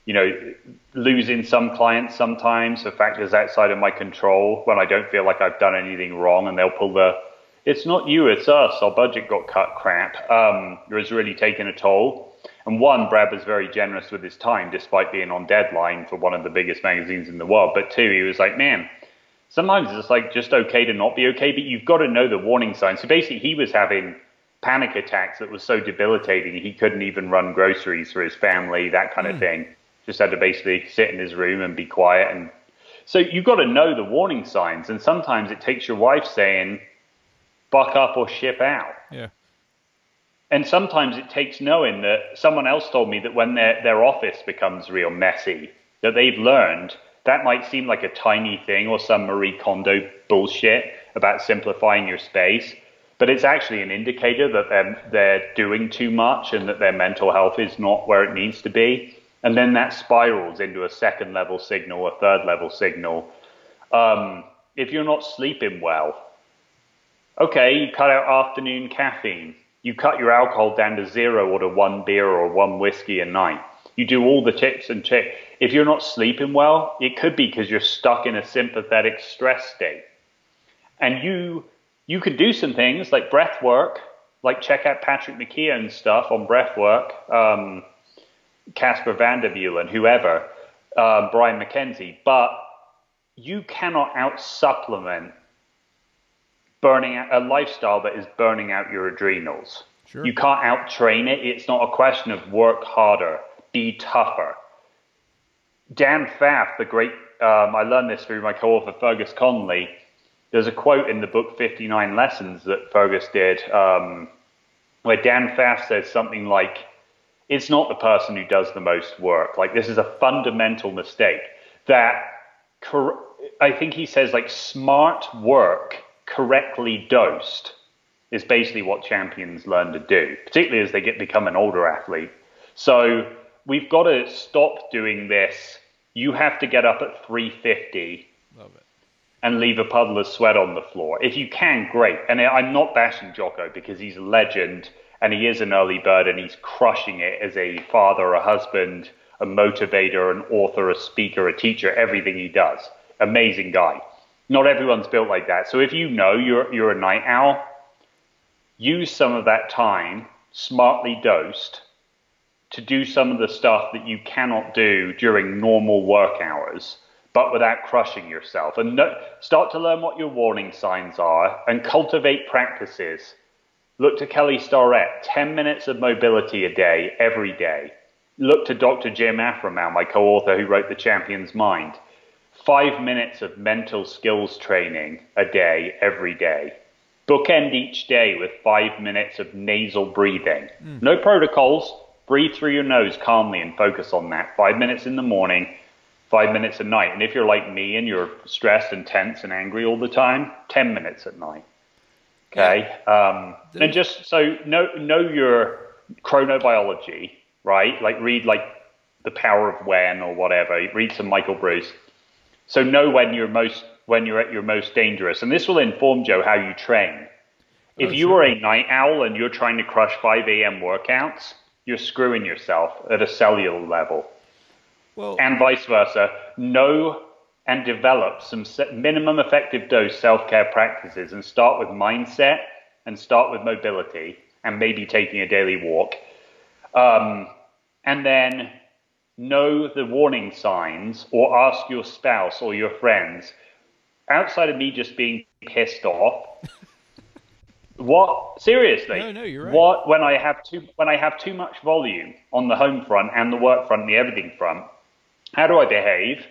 You know, losing some clients sometimes for factors outside of my control when I don't feel like I've done anything wrong and they'll pull the, it's not you, it's us. Our budget got cut crap. Um, it was really taking a toll. And one, Brad was very generous with his time despite being on deadline for one of the biggest magazines in the world. But two, he was like, man, sometimes it's like just okay to not be okay, but you've got to know the warning signs. So basically, he was having panic attacks that was so debilitating he couldn't even run groceries for his family, that kind of thing. Just had to basically sit in his room and be quiet. And so you've got to know the warning signs. And sometimes it takes your wife saying, buck up or ship out. Yeah. And sometimes it takes knowing that someone else told me that when their, their office becomes real messy, that they've learned that might seem like a tiny thing or some Marie Kondo bullshit about simplifying your space, but it's actually an indicator that they're, they're doing too much and that their mental health is not where it needs to be. And then that spirals into a second level signal, a third level signal. Um, if you're not sleeping well, okay, you cut out afternoon caffeine. You cut your alcohol down to zero or to one beer or one whiskey a night. You do all the tips and tricks. If you're not sleeping well, it could be because you're stuck in a sympathetic stress state. And you you could do some things like breath work, like check out Patrick McKeown's stuff on breath work, um, Casper Vanderveel and whoever, uh, Brian MacKenzie. But you cannot out supplement burning out a lifestyle that is burning out your adrenals. Sure. You can't out train it. It's not a question of work harder, be tougher. Dan Pfaff, the great, um, I learned this through my co-author Fergus Connolly. There's a quote in the book 59 Lessons that Fergus did, um, where Dan Pfaff says something like, "It's not the person who does the most work. Like this is a fundamental mistake that." I think he says like smart work correctly dosed is basically what champions learn to do, particularly as they get become an older athlete. So we've got to stop doing this you have to get up at 350 Love it. and leave a puddle of sweat on the floor. If you can, great. And I'm not bashing Jocko because he's a legend and he is an early bird and he's crushing it as a father, a husband, a motivator, an author, a speaker, a teacher, everything he does. Amazing guy. Not everyone's built like that. So if you know you're, you're a night owl, use some of that time smartly dosed to do some of the stuff that you cannot do during normal work hours, but without crushing yourself. And no, start to learn what your warning signs are and cultivate practices. Look to Kelly Starrett, 10 minutes of mobility a day, every day. Look to Dr. Jim Afremow, my co author who wrote The Champion's Mind. Five minutes of mental skills training a day, every day. Bookend each day with five minutes of nasal breathing. Mm. No protocols, breathe through your nose calmly and focus on that. Five minutes in the morning, five minutes at night. And if you're like me and you're stressed and tense and angry all the time, 10 minutes at night. Okay. Um, and just so know, know your chronobiology, right? Like read like The Power of When or whatever. Read some Michael Breus. So know when you're most when you're at your most dangerous. And this will inform Joe how you train. If oh, you sure. are a night owl and you're trying to crush 5 a.m. workouts, you're screwing yourself at a cellular level. Well, and vice versa. Know and develop some minimum effective dose self care practices and start with mindset and start with mobility and maybe taking a daily walk. Um, and then know the warning signs or ask your spouse or your friends outside of me just being pissed off What seriously? No, no, you're right. What when I have too when I have too much volume on the home front and the work front and the everything front? How do I behave?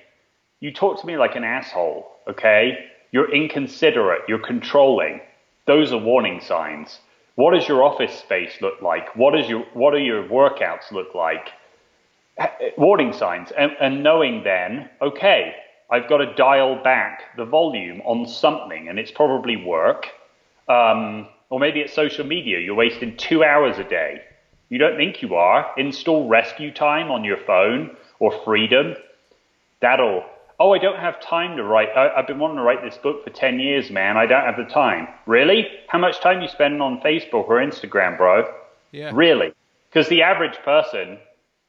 You talk to me like an asshole, okay? You're inconsiderate. You're controlling. Those are warning signs. What does your office space look like? What is your what do your workouts look like? Warning signs, and, and knowing then, okay, I've got to dial back the volume on something, and it's probably work. Um, or maybe it's social media. You're wasting two hours a day. You don't think you are. Install rescue time on your phone or freedom. That'll, oh, I don't have time to write. I, have been wanting to write this book for 10 years, man. I don't have the time. Really? How much time you spending on Facebook or Instagram, bro? Yeah. Really? Because the average person,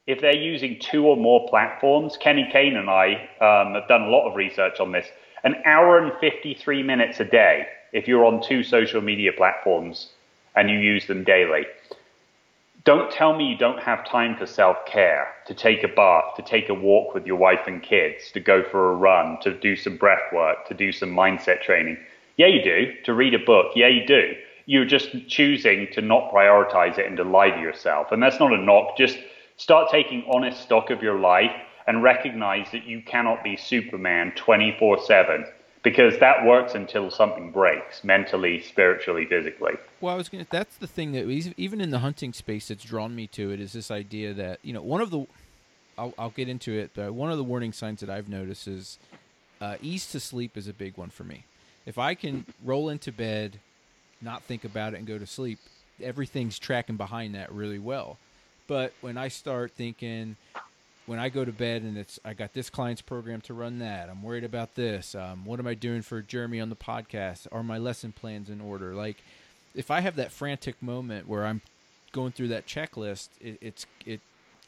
if they're using two or more platforms, Kenny Kane and I um, have done a lot of research on this, an hour and 53 minutes a day if you're on two social media platforms and you use them daily. Don't tell me you don't have time for self care, to take a bath, to take a walk with your wife and kids, to go for a run, to do some breath work, to do some mindset training. Yeah, you do. To read a book. Yeah, you do. You're just choosing to not prioritize it and to lie to yourself. And that's not a knock. Just start taking honest stock of your life and recognize that you cannot be Superman 24 7 because that works until something breaks mentally, spiritually, physically. Well, I was going to, that's the thing that even in the hunting space that's drawn me to it is this idea that, you know, one of the, I'll, I'll get into it, but one of the warning signs that I've noticed is uh, ease to sleep is a big one for me. If I can roll into bed, not think about it, and go to sleep, everything's tracking behind that really well. But when I start thinking, when I go to bed and it's I got this client's program to run that. I'm worried about this. Um, what am I doing for Jeremy on the podcast? Are my lesson plans in order? Like, if I have that frantic moment where I'm going through that checklist, it, it's it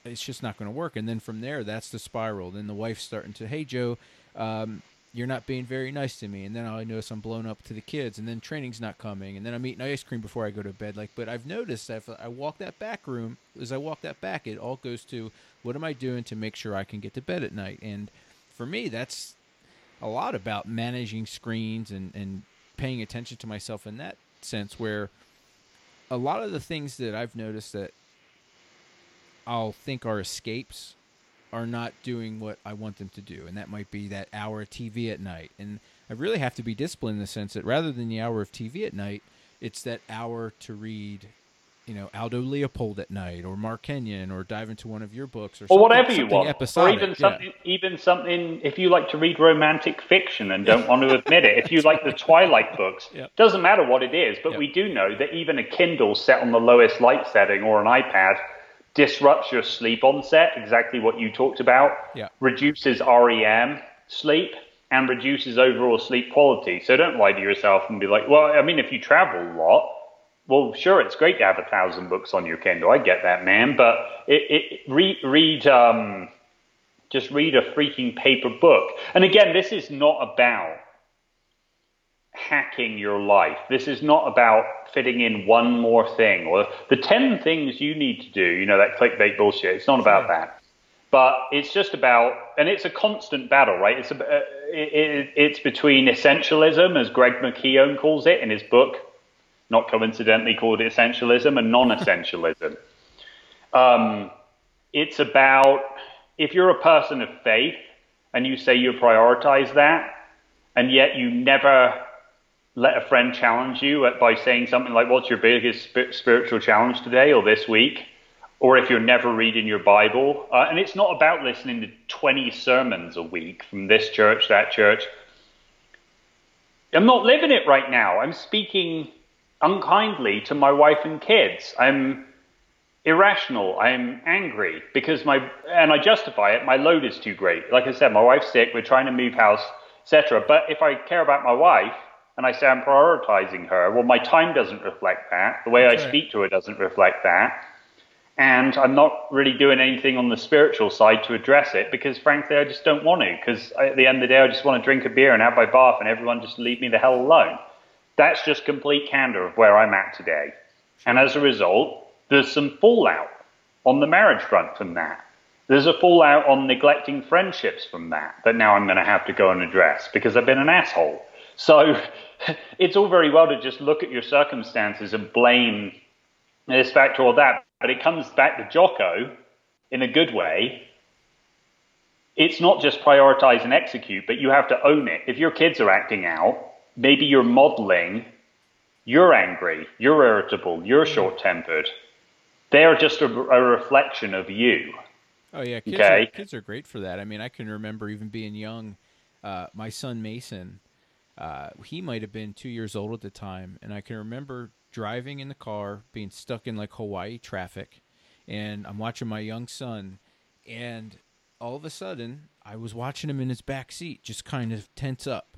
it's just not going to work. And then from there, that's the spiral. Then the wife's starting to, hey Joe, um, you're not being very nice to me. And then i notice i'm blown up to the kids and then training's not coming and then i'm eating ice cream before i go to bed. Like but i've noticed that if i walk that back room as i walk that back it all goes to what am i doing to make sure i can get to bed at night? And for me that's a lot about managing screens and, and paying attention to myself in that sense where a lot of the things that i've noticed that i'll think are escapes are not doing what I want them to do, and that might be that hour of TV at night. And I really have to be disciplined in the sense that rather than the hour of TV at night, it's that hour to read, you know, Aldo Leopold at night, or Mark Kenyon, or dive into one of your books, or, or whatever you want, episodic. or even something, yeah. even something. If you like to read romantic fiction and don't want to admit it, if you like the Twilight books, yep. doesn't matter what it is. But yep. we do know that even a Kindle set on the lowest light setting or an iPad disrupts your sleep onset, exactly what you talked about, yeah. reduces REM sleep, and reduces overall sleep quality. So don't lie to yourself and be like, well, I mean, if you travel a lot, well, sure, it's great to have a thousand books on your Kindle. I get that, man. But it, it read, read um, just read a freaking paper book. And again, this is not about hacking your life. This is not about fitting in one more thing or the 10 things you need to do, you know, that clickbait bullshit. It's not about that. But it's just about, and it's a constant battle, right? It's, a, uh, it, it's between essentialism, as Greg McKeown calls it in his book, not coincidentally called essentialism, and non essentialism. um, it's about if you're a person of faith and you say you prioritize that, and yet you never let a friend challenge you by saying something like, What's your biggest spiritual challenge today or this week? Or if you're never reading your Bible. Uh, and it's not about listening to 20 sermons a week from this church, that church. I'm not living it right now. I'm speaking unkindly to my wife and kids. I'm irrational. I'm angry because my, and I justify it, my load is too great. Like I said, my wife's sick, we're trying to move house, etc. But if I care about my wife and I say I'm prioritizing her, well, my time doesn't reflect that. The way I speak to her doesn't reflect that. And I'm not really doing anything on the spiritual side to address it because, frankly, I just don't want to. Because at the end of the day, I just want to drink a beer and have my bath and everyone just leave me the hell alone. That's just complete candor of where I'm at today. And as a result, there's some fallout on the marriage front from that. There's a fallout on neglecting friendships from that that now I'm going to have to go and address because I've been an asshole. So it's all very well to just look at your circumstances and blame this factor or that, but it comes back to Jocko in a good way. It's not just prioritize and execute, but you have to own it. If your kids are acting out, maybe you're modeling you're angry, you're irritable, you're mm. short tempered. They're just a, a, reflection of you. Oh yeah, kids, okay? are, kids are great for that. I mean, I can remember even being young. Uh, my son Mason, uh, he might have been two years old at the time, and I can remember driving in the car, being stuck in like Hawaii traffic, and I'm watching my young son, and all of a sudden I was watching him in his back seat, just kind of tense up,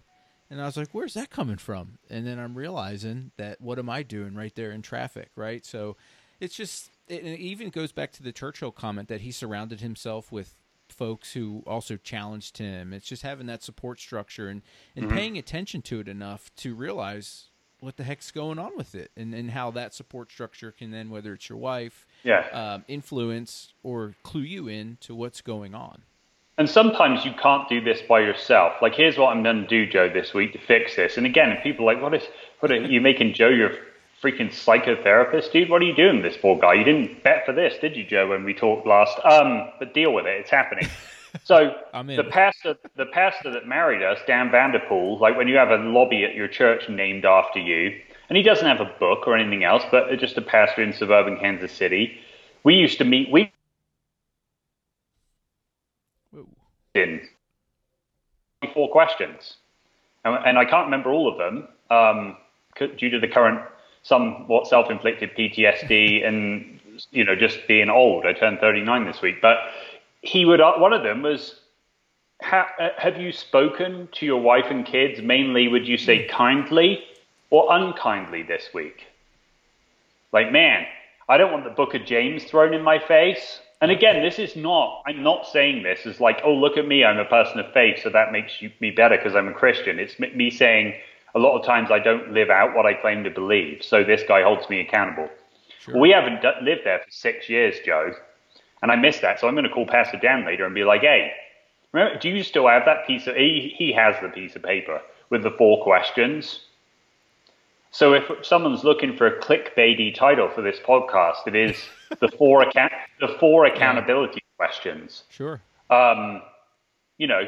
and I was like, where's that coming from? And then I'm realizing that what am I doing right there in traffic, right? So it's just, it, it even goes back to the Churchill comment that he surrounded himself with folks who also challenged him. It's just having that support structure and, and mm-hmm. paying attention to it enough to realize what the heck's going on with it and, and how that support structure can then, whether it's your wife, yeah. um, influence or clue you in to what's going on. And sometimes you can't do this by yourself. Like, here's what I'm going to do, Joe, this week to fix this. And again, people are like, what is, what are you making Joe your freaking psychotherapist, dude? What are you doing this poor guy? You didn't bet for this, did you, Joe, when we talked last? Um, but deal with it. It's happening. So the pastor, the pastor that married us, Dan Vanderpool, like when you have a lobby at your church named after you, and he doesn't have a book or anything else, but just a pastor in suburban Kansas City. We used to meet. We in four questions, and, and, I can't remember all of them um, due to the current somewhat self-inflicted PTSD and you know just being old. I turned 39 this week, but he would. Uh, one of them was. Uh, have you spoken to your wife and kids? Mainly, would you say kindly or unkindly this week? Like, man, I don't want the book of James thrown in my face. And again, this is not, I'm not saying this as like, oh, look at me, I'm a person of faith, so that makes you, me better because I'm a Christian. It's me saying a lot of times I don't live out what I claim to believe, so this guy holds me accountable. Sure. we haven't d- lived there for six years, Joe, and I miss that, so I'm going to call Pastor Dan later and be like, hey, remember, do you still have that piece of, he, he has the piece of paper with the four questions. So if someone's looking for a clickbaity title for this podcast, it is the four account the four accountability yeah. questions. Sure. Um, you know,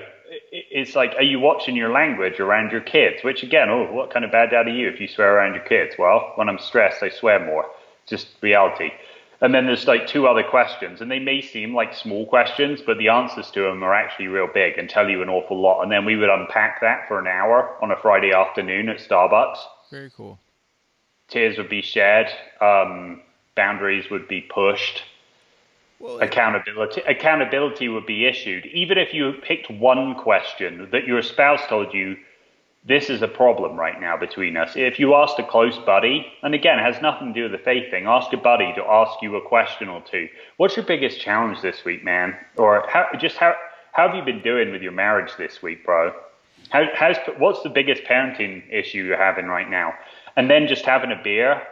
it's like, are you watching your language around your kids? Which again, oh, what kind of bad dad are you if you swear around your kids? Well, when I'm stressed, I swear more. It's Just reality. And then there's like two other questions, and they may seem like small questions, but the answers to them are actually real big and tell you an awful lot. And then we would unpack that for an hour on a Friday afternoon at Starbucks. Very cool. Tears would be shed, um, boundaries would be pushed. Well, accountability accountability would be issued, even if you picked one question that your spouse told you this is a problem right now between us. If you asked a close buddy, and again, it has nothing to do with the faith thing, ask a buddy to ask you a question or two. What's your biggest challenge this week, man? Or how, just how, how have you been doing with your marriage this week, bro? How, how's, what's the biggest parenting issue you're having right now? And then just having a beer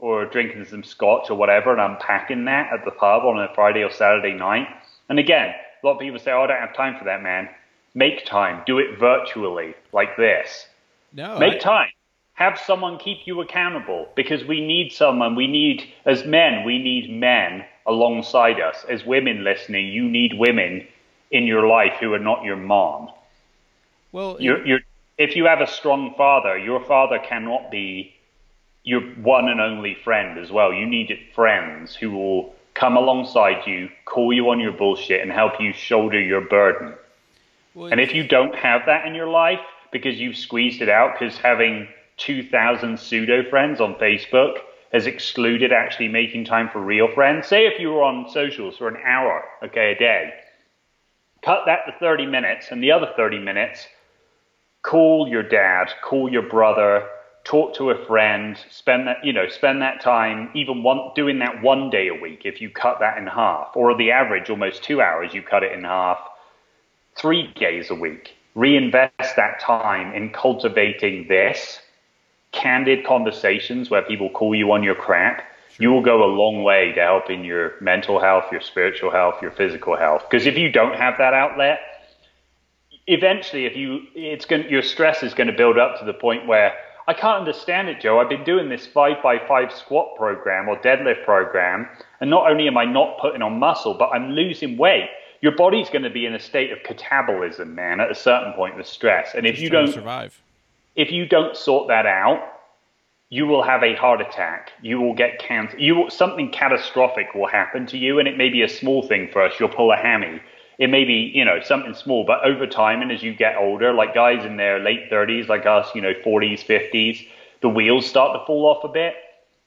or drinking some scotch or whatever and unpacking that at the pub on a Friday or Saturday night. And again, a lot of people say, oh, I don't have time for that, man. Make time. Do it virtually, like this. No. Make I... time. Have someone keep you accountable because we need someone. We need, as men, we need men alongside us. As women listening, you need women in your life who are not your mom. Well, you're, you're, if you have a strong father, your father cannot be your one and only friend as well. You need friends who will come alongside you, call you on your bullshit, and help you shoulder your burden. Well, and if you don't have that in your life because you've squeezed it out, because having 2,000 pseudo friends on Facebook has excluded actually making time for real friends. Say if you were on socials for an hour, okay, a day, cut that to 30 minutes, and the other 30 minutes, call your dad, call your brother, talk to a friend, spend that, you know, spend that time, even one, doing that one day a week, if you cut that in half, or the average, almost two hours, you cut it in half three days a week. Reinvest that time in cultivating this candid conversations where people call you on your crap. You will go a long way to helping your mental health, your spiritual health, your physical health. Because if you don't have that outlet, eventually, if you, it's going, your stress is going to build up to the point where I can't understand it, Joe. I've been doing this five by five squat program or deadlift program, and not only am I not putting on muscle, but I'm losing weight your body's going to be in a state of catabolism, man, at a certain point with stress. And if Just you don't survive, if you don't sort that out, you will have a heart attack. You will get cancer. You will, something catastrophic will happen to you, and it may be a small thing first. You'll pull a hammy. It may be, you know, something small, but over time and as you get older, like guys in their late 30s, like us, you know, 40s, 50s, the wheels start to fall off a bit,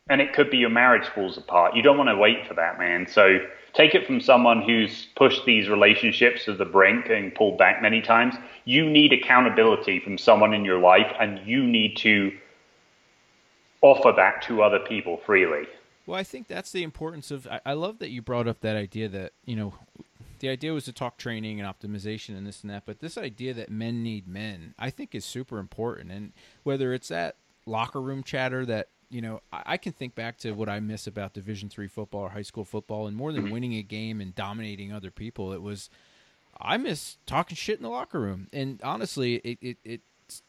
and it could be your marriage falls apart. You don't want to wait for that, man. So take it from someone who's pushed these relationships to the brink and pulled back many times. You need accountability from someone in your life, and you need to offer that to other people freely. Well, I think that's the importance of. I, I love that you brought up that idea that you know, the idea was to talk training and optimization and this and that, but this idea that men need men, I think, is super important. And whether it's that locker room chatter that you know, I, can think back to what I miss about Division three football or high school football, and more than winning a game and dominating other people, it was I miss talking shit in the locker room. And honestly, it it, it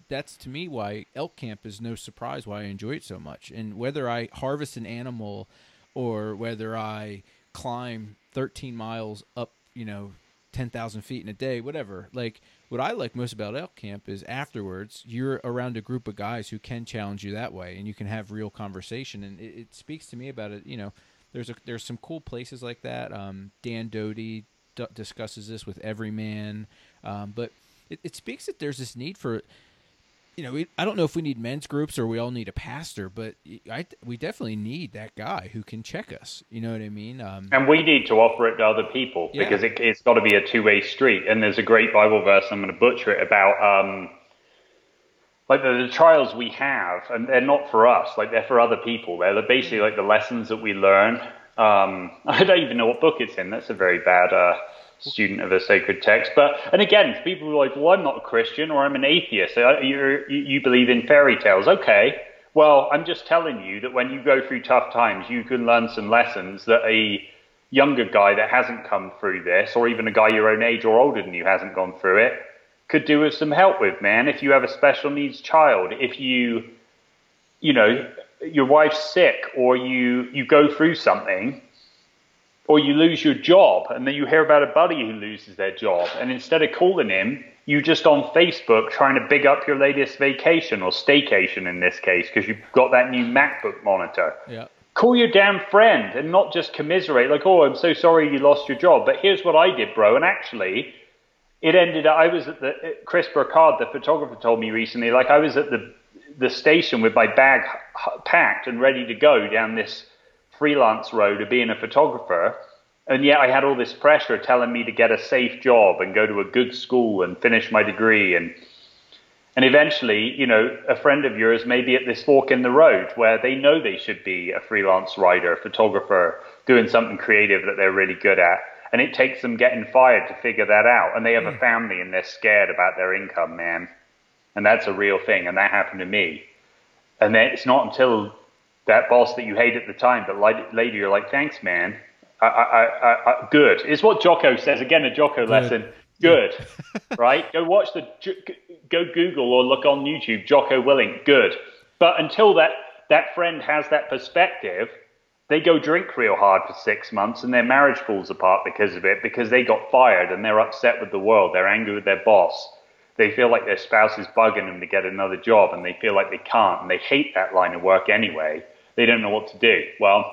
that's to me why elk camp is no surprise why I enjoy it so much. And whether I harvest an animal or whether I climb 13 miles up, you know, 10,000 feet in a day, whatever, like what I like most about elk camp is afterwards you're around a group of guys who can challenge you that way, and you can have real conversation. And it, it speaks to me about it. You know, there's a there's some cool places like that. Um, Dan Doty d- discusses this with Evryman, um, but it, it speaks that there's this need for you know, we, I don't know if we need men's groups or we all need a pastor, but I, we definitely need that guy who can check us. You know what I mean? Um, and we need to offer it to other people yeah. because it, has got to be a two way street. And there's a great Bible verse, I'm going to butcher it, about um, like the, the, trials we have, and they're not for us, like they're for other people. They're basically like the lessons that we learn. Um, I don't even know what book it's in. That's a very bad. Uh, student of a sacred text. But and again, people are like, well, I'm not a Christian or I'm an atheist. Uh, you you believe in fairy tales, okay? Well, I'm just telling you that when you go through tough times, you can learn some lessons that a younger guy that hasn't come through this, or even a guy your own age or older than you hasn't gone through it, could do with some help with, man. If you have a special needs child, if you, you know, your wife's sick or you you go through something or you lose your job and then you hear about a buddy who loses their job and instead of calling him you just on facebook trying to big up your latest vacation or staycation in this case because you've got that new macbook monitor. Yeah. Call your damn friend and not just commiserate like oh i'm so sorry you lost your job. But here's what i did bro and actually it ended up i was at the chris burkard the photographer told me recently like i was at the the station with my bag packed and ready to go down this freelance road of being a photographer. And yet I had all this pressure telling me to get a safe job and go to a good school and finish my degree and and eventually, you know, a friend of yours may be at this fork in the road where they know they should be a freelance writer, photographer, doing something creative that they're really good at. And it takes them getting fired to figure that out. And they have a hmm. family and they're scared about their income, man. And that's a real thing. And that happened to me. And then it's not until that boss that you hate at the time, but later you're like, thanks, man. I, I, I, I good. It's what Jocko says. Again, a Jocko good. lesson. Good. right? Go watch the, go Google or look on YouTube, Jocko Willink. Good. But until that, that friend has that perspective, they go drink real hard for six months and their marriage falls apart because of it, because they got fired and they're upset with the world. They're angry with their boss. They feel like their spouse is bugging them to get another job and they feel like they can't and they hate that line of work anyway. They don't know what to do. Well,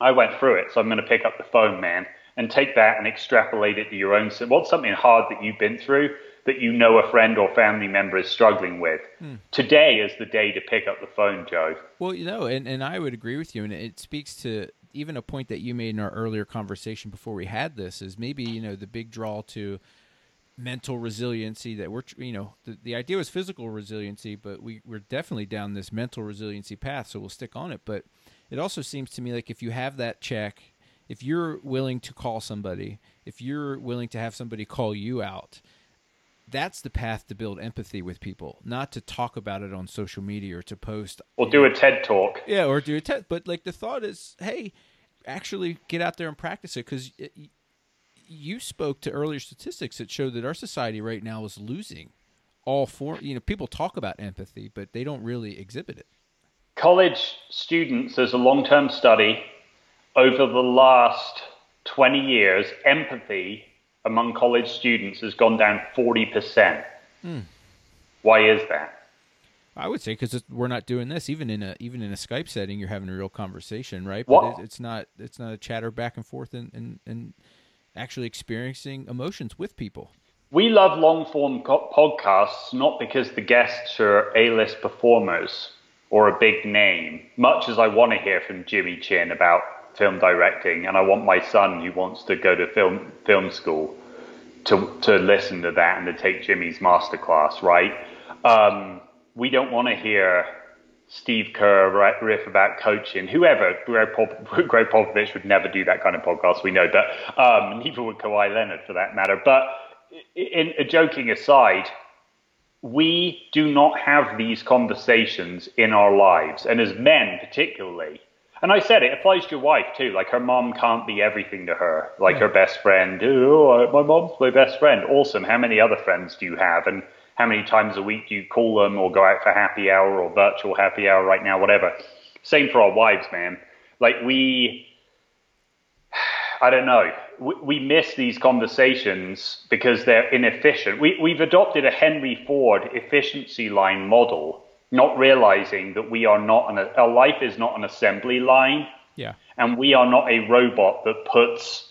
I went through it, so I'm going to pick up the phone, man, and take that and extrapolate it to your own. What's something hard that you've been through that you know a friend or family member is struggling with? Hmm. Today is the day to pick up the phone, Joe. Well, you know, and, and I would agree with you, and it speaks to even a point that you made in our earlier conversation before we had this is maybe you know the big draw to mental resiliency that we're you know the, the idea was physical resiliency but we, we're definitely down this mental resiliency path so we'll stick on it but it also seems to me like if you have that check, if you're willing to call somebody, if you're willing to have somebody call you out, that's the path to build empathy with people, not to talk about it on social media or to post or do a TED talk. Yeah, or do a TED. But like the thought is, hey, actually get out there and practice it because you spoke to earlier statistics that show that our society right now is losing all form. You know, people talk about empathy, but they don't really exhibit it college students, there's a long term study, over the last 20 years, empathy among college students has gone down 40%. Hmm. Why is that? I would say because we're not doing this even in a even in a Skype setting. You're having a real conversation, right? What? But it's not it's not a chatter back and forth and, and, and actually experiencing emotions with people. We love long form podcasts not because the guests are A list performers, or a big name, much as I want to hear from Jimmy Chin about film directing, and I want my son who wants to go to film film school to to listen to that and to take Jimmy's masterclass, right? Um, we don't want to hear Steve Kerr riff about coaching. Whoever, Gregg, Pop- Gregg Popovich would never do that kind of podcast, we know, but um, neither would Kawhi Leonard for that matter. But in, in joking aside, we do not have these conversations in our lives, and as men particularly. And I said it applies to your wife too. Like her mom can't be everything to her. Like yeah. her best friend. Oh, my mom's my best friend. Awesome. How many other friends do you have? And how many times a week do you call them or go out for happy hour or virtual happy hour right now, whatever. Same for our wives, man. Like we, I don't know we miss these conversations because they're inefficient. We, we've adopted a Henry Ford efficiency line model, not realizing that we are not an, our life is not an assembly line. Yeah. And we are not a robot that puts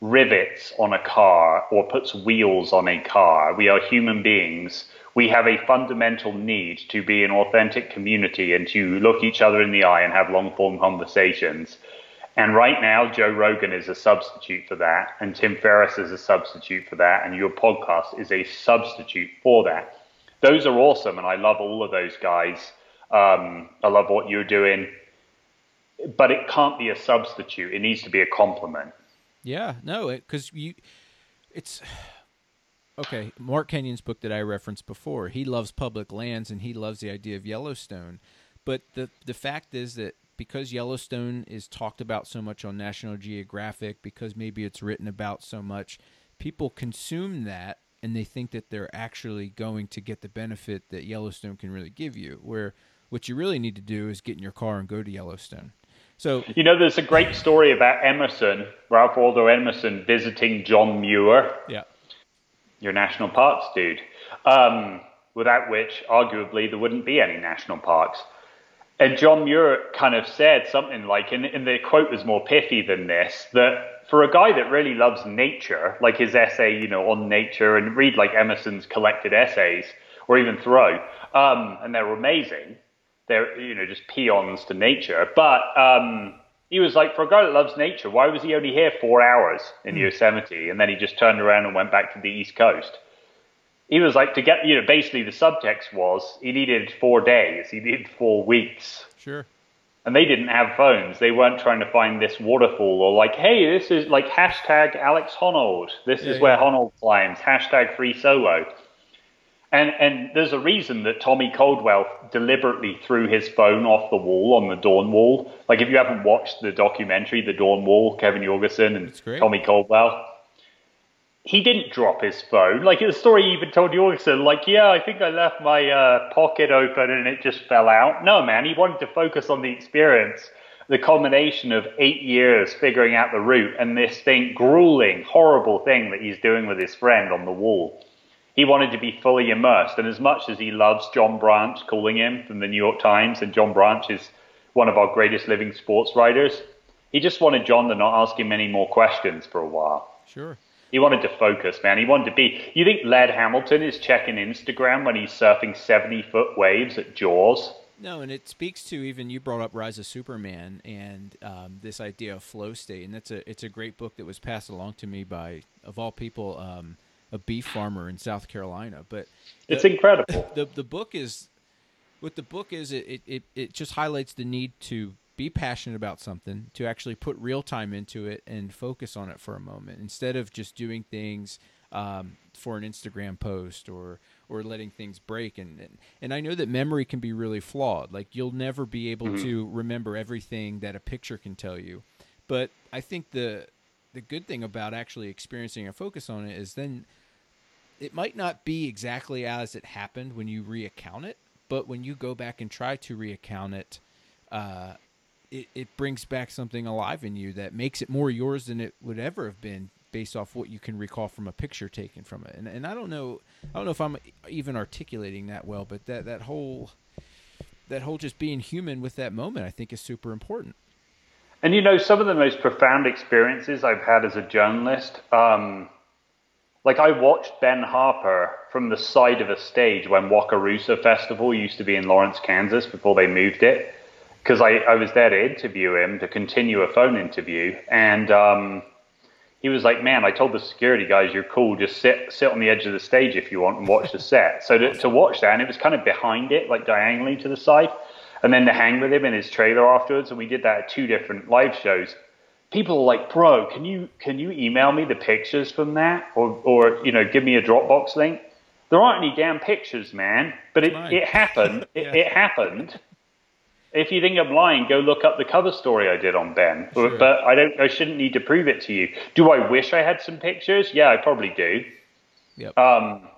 rivets on a car or puts wheels on a car. We are human beings. We have a fundamental need to be an authentic community and to look each other in the eye and have long form conversations. And right now, Joe Rogan is a substitute for that, and Tim Ferriss is a substitute for that, and your podcast is a substitute for that. Those are awesome, and I love all of those guys. Um, I love what you're doing, but it can't be a substitute. It needs to be a complement. Yeah, no, because you, it's okay. Mark Kenyon's book that I referenced before. He loves public lands, and he loves the idea of Yellowstone. But the the fact is that because Yellowstone is talked about so much on National Geographic, because maybe it's written about so much, people consume that and they think that they're actually going to get the benefit that Yellowstone can really give you. Where what you really need to do is get in your car and go to Yellowstone. So you know, there's a great story about Emerson, Ralph Waldo Emerson, visiting John Muir. Yeah, your national parks dude. Um, without which, arguably, there wouldn't be any national parks. And John Muir kind of said something like, and, and the quote was more pithy than this, that for a guy that really loves nature, like his essay, you know, on nature, and read like Emerson's collected essays, or even Thoreau, um, and they're amazing. They're, you know, just paeans to nature. But um, He was like, for a guy that loves nature, why was he only here four hours in mm. Yosemite? And then he just turned around and went back to the East Coast. He was like, to get, you know, basically the subtext was he needed four days, he needed four weeks. Sure. And they didn't have phones. They weren't trying to find this waterfall or like, hey, this is like hashtag Alex Honnold. This yeah, is where. Honnold climbs. Hashtag free solo. And, and there's a reason that Tommy Caldwell deliberately threw his phone off the wall on the Dawn Wall. Like, if you haven't watched the documentary, The Dawn Wall, Kevin Jorgeson and Tommy Caldwell, he didn't drop his phone. Like, the story even told Jorgeson, like, yeah, I think I left my uh, pocket open and it just fell out. No, man, he wanted to focus on the experience, the culmination of eight years figuring out the route and this thing, grueling, horrible thing that he's doing with his friend on the wall he wanted to be fully immersed. And as much as he loves John Branch calling him from the New York Times, and John Branch is one of our greatest living sports writers, he just wanted John to not ask him any more questions for a while. Sure. He wanted to focus, man. He wanted to be. You think Laird Hamilton is checking Instagram when he's surfing 70 foot waves at Jaws? No, and it speaks to even you brought up Rise of Superman and um, this idea of flow state, and that's a it's a great book that was passed along to me by of all people um, a beef farmer in South Carolina. But it's incredible. The the book is what the book is. It, it it just highlights the need to be passionate about something, to actually put real time into it and focus on it for a moment, instead of just doing things um, for an Instagram post or or letting things break. And, and and I know that memory can be really flawed. Like you'll never be able mm-hmm. to remember everything that a picture can tell you. But I think the the good thing about actually experiencing a focus on it is then it might not be exactly as it happened when you reaccount it, but when you go back and try to reaccount it, uh, it, it brings back something alive in you that makes it more yours than it would ever have been based off what you can recall from a picture taken from it. And, and I don't know, I don't know if I'm even articulating that well, but that, that whole, that whole just being human with that moment, I think is super important. And you know, some of the most profound experiences I've had as a journalist, um, like I watched Ben Harper from the side of a stage when Wakarusa Festival used to be in Lawrence, Kansas before they moved it. Because I, I was there to interview him to continue a phone interview. And um, he was like, Man, I told the security guys, you're cool. Just sit sit on the edge of the stage if you want and watch the set. So to, to watch that, and it was kind of behind it, like diagonally to the side. And then to hang with him in his trailer afterwards. And we did that at two different live shows people are like, bro, can you can you email me the pictures from that, or or you know, give me a Dropbox link? There aren't any damn pictures, man. But it, right. it happened. yeah. it, it, happened. If you think I'm lying, go look up the cover story I did on Ben. Sure. But I don't. I shouldn't need to prove it to you. Do I wish I had some pictures? Yeah, I probably do. Yep. Um,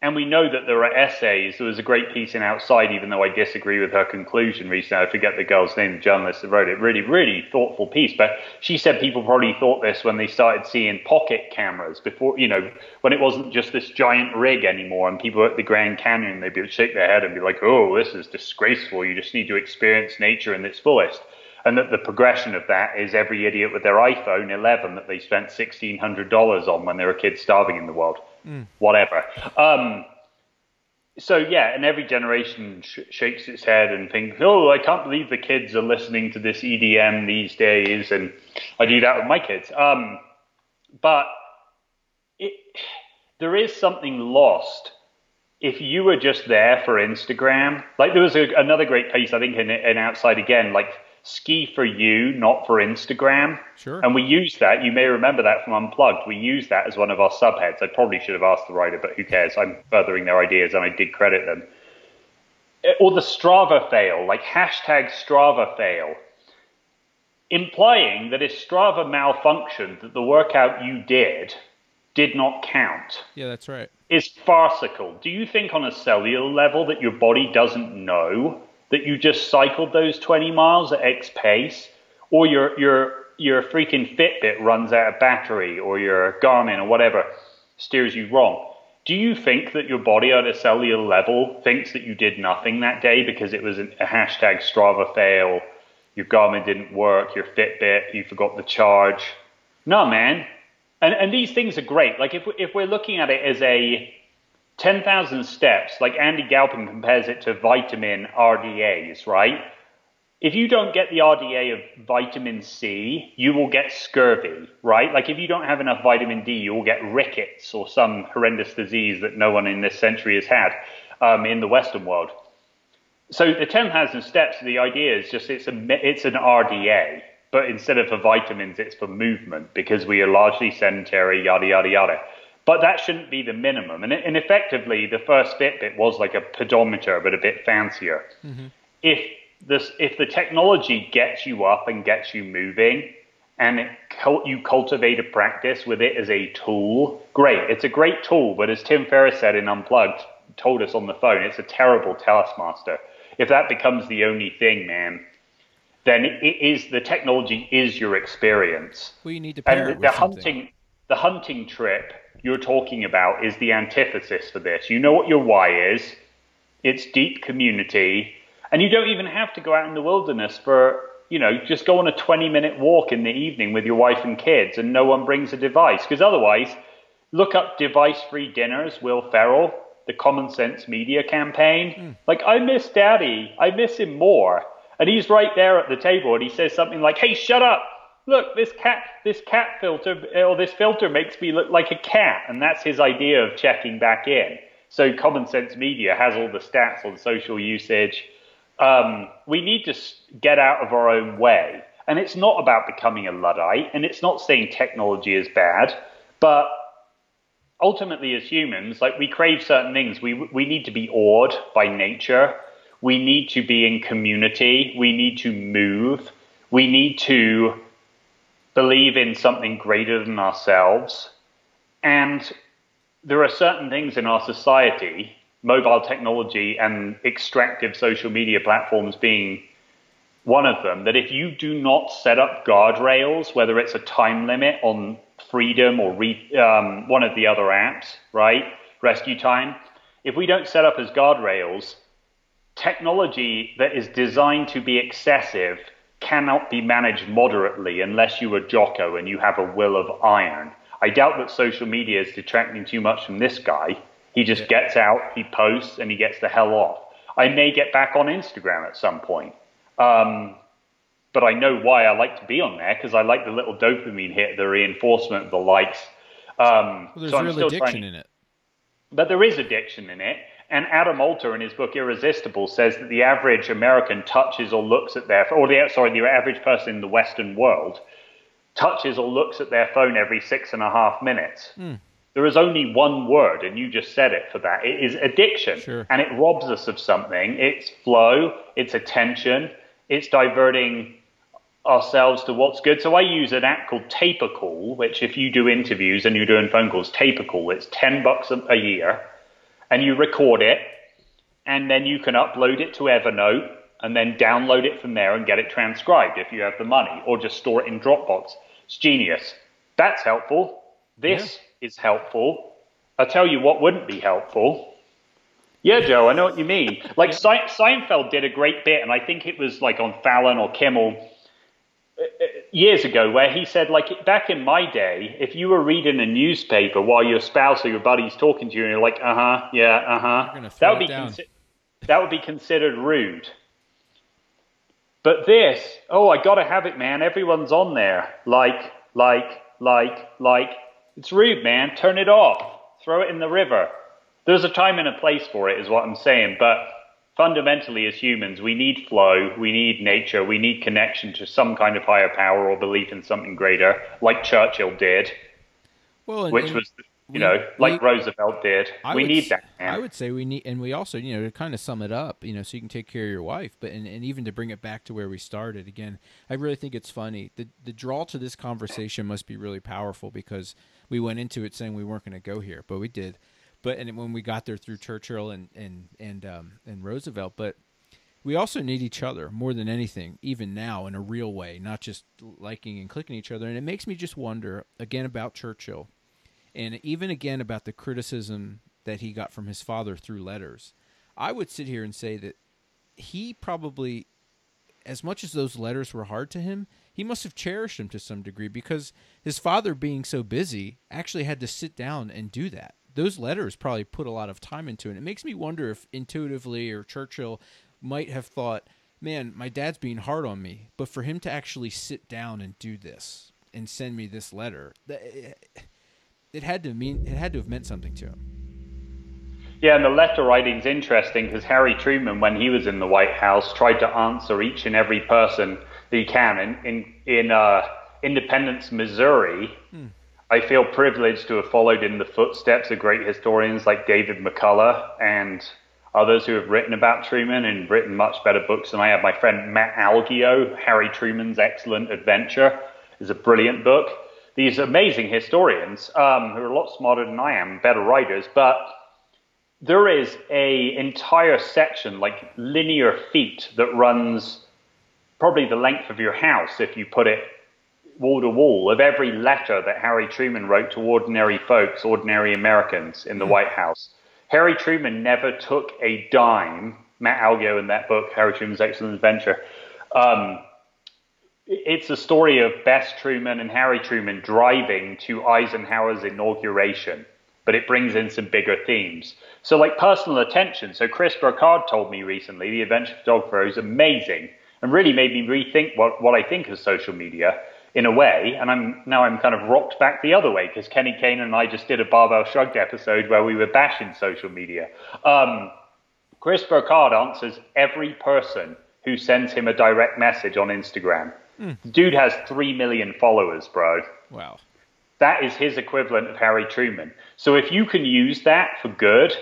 and we know that there are essays. There was a great piece in Outside, even though I disagree with her conclusion recently. I forget the girl's name, the journalist that wrote it. Really, really thoughtful piece. But she said people probably thought this when they started seeing pocket cameras before, you know, when it wasn't just this giant rig anymore. And people at the Grand Canyon, they'd be, shake their head and be like, oh, this is disgraceful. You just need to experience nature in its fullest. And that the progression of that is every idiot with their iPhone 11 that they spent $1,600 on when they were kids starving in the world mm. whatever. Um, so yeah, and every generation sh- shakes its head and thinks, "Oh, I can't believe the kids are listening to this EDM these days," and I do that with my kids. Um, but it, there is something lost if you were just there for Instagram. Like there was a, another great piece, I think, in, in Outside Again, like ski for you, not for Instagram. Sure. And we use that. You may remember that from Unplugged. We use that as one of our subheads. I probably should have asked the writer, but who cares? I'm furthering their ideas and I did credit them. Eh, or the Strava fail, like hashtag Strava fail, implying that if Strava malfunctioned, that the workout you did did not count. Yeah, that's right. Is farcical. Do you think on a cellular level that your body doesn't know that you just cycled those 20 miles at X pace, or your your your freaking Fitbit runs out of battery, or your Garmin or whatever steers you wrong. Do you think that your body at a cellular level thinks that you did nothing that day because it was a hashtag Strava fail, your Garmin didn't work, your Fitbit, you forgot the charge? No, man. And, and these things are great. Like if, if we're looking at it as a 10,000 steps, like Andy Galpin compares it to vitamin RDAs, right? if you don't get the RDA of vitamin C, you will get scurvy, right? Like if you don't have enough vitamin D, you will get rickets or some horrendous disease that no one in this century has had um, in the Western world. So the 10,000 steps, the idea is just it's, a, it's an RDA, but instead of for vitamins, it's for movement because we are largely sedentary, yada, yada, yada. But that shouldn't be the minimum. And, and effectively, the first Fitbit was like a pedometer, but a bit fancier. Mm-hmm. If this, if the technology gets you up and gets you moving, and it, you cultivate a practice with it as a tool, great. It's a great tool, but as Tim Ferriss said in Unplugged, told us on the phone, it's a terrible taskmaster. If that becomes the only thing, man, then it is the technology is your experience. Well, you need to pair and the, the hunting, the hunting trip you're talking about is the antithesis for this. You know what your why is. It's deep community and you don't even have to go out in the wilderness for, you know, just go on a 20 minute walk in the evening with your wife and kids and no one brings a device. Because otherwise, look up device free dinners, Will Ferrell, the Common Sense Media campaign. Mm. Like, I miss daddy. I miss him more. And he's right there at the table and he says something like, hey, shut up. Look, this cat, this cat filter, or this filter makes me look like a cat. And that's his idea of checking back in. So Common Sense Media has all the stats on social usage um, we need to get out of our own way. And it's not about becoming a Luddite, and it's not saying technology is bad, but ultimately, as humans, like we crave certain things. We, we need to be awed by nature. We need to be in community. We need to move. We need to believe in something greater than ourselves. And there are certain things in our society mobile technology and extractive social media platforms being one of them, that if you do not set up guardrails, whether it's a time limit on Freedom or re, um, one of the other apps, right, Rescue Time, if we don't set up as guardrails, technology that is designed to be excessive cannot be managed moderately unless you are Jocko and you have a will of iron. I doubt that social media is detracting too much from this guy. He just yeah. gets out, he posts, and he gets the hell off. I may get back on Instagram at some point. Um, but I know why I like to be on there because I like the little dopamine hit, the reinforcement, the likes. Um, well, there's so real addiction in it. But there is addiction in it. And Adam Alter, in his book Irresistible, says that the average American touches or looks at their, or the sorry, the average person in the Western world touches or looks at their phone every six and a half minutes. Mm. There is only one word, and you just said it for that. It is addiction. Sure. And it robs us of something. It's flow, it's attention, it's diverting ourselves to what's good. So I use an app called TapeACall, which if you do interviews and you're doing phone calls, TapeACall, it's 10 bucks a year, and you record it, and then you can upload it to Evernote, and then download it from there and get it transcribed if you have the money, or just store it in Dropbox. It's genius. That's helpful. This is helpful. I'll tell you what wouldn't be helpful. Yeah, Joe, I know what you mean. Like Se- Seinfeld did a great bit, and I think it was like on Fallon or Kimmel years ago, where he said, like back in my day, if you were reading a newspaper while your spouse or your buddy's talking to you, and you're like, uh huh, yeah, uh huh, that would be consi- that would be considered rude. But this, oh, I gotta have it, man. Everyone's on there, like, like, like, like. It's rude, man. Turn it off. Throw it in the river. There's a time and a place for it, is what I'm saying. But fundamentally, as humans, we need flow, we need nature, we need connection to some kind of higher power or belief in something greater, like Churchill did. Well, which was you we, know, like we, Roosevelt did. I we need that. Man. I would say we need, and we also, you know, to kind of sum it up, you know, so you can take care of your wife, but and, and even to bring it back to where we started again. I really think it's funny. The the draw to this conversation must be really powerful because we went into it saying we weren't going to go here, but we did. But and when we got there through Churchill and and and um, and Roosevelt, but we also need each other more than anything, even now in a real way, not just liking and clicking each other. And it makes me just wonder again about Churchill and even again about the criticism that he got from his father through letters. I would sit here and say that he probably, as much as those letters were hard to him, he must have cherished them to some degree because his father, being so busy, actually had to sit down and do that. Those letters probably put a lot of time into it. It makes me wonder if intuitively or Churchill might have thought, man, my dad's being hard on me, but for him to actually sit down and do this and send me this letter, it had to mean it had to have meant something to him. Yeah, and the letter writing's interesting because Harry Truman, when he was in the White House, tried to answer each and every person that he can. In in, in uh, Independence, Missouri, hmm. I feel privileged to have followed in the footsteps of great historians like David McCullough and others who have written about Truman and written much better books than I have. My friend Matt Algeo, Harry Truman's Excellent Adventure, is a brilliant book. These amazing historians um, who are a lot smarter than I am, better writers, but there is a entire section, like linear feet, that runs probably the length of your house if you put it wall to wall of every letter that Harry Truman wrote to ordinary folks, ordinary Americans in the mm. White House. Harry Truman never took a dime. Matt Algeo in that book, Harry Truman's Excellent Adventure. Um, it's a story of Bess Truman and Harry Truman driving to Eisenhower's inauguration, but it brings in some bigger themes. So, like personal attention. So, Chris Burkard told me recently, the adventure of photographer, is amazing and really made me rethink what, what I think of social media in a way. And I'm now I'm kind of rocked back the other way because Kenny Kane and I just did a Barbell Shrugged episode where we were bashing social media. Um, Chris Burkard answers every person who sends him a direct message on Instagram. Mm. Dude has three million followers, bro. Wow. That is his equivalent of Harry Truman. So if you can use that for good,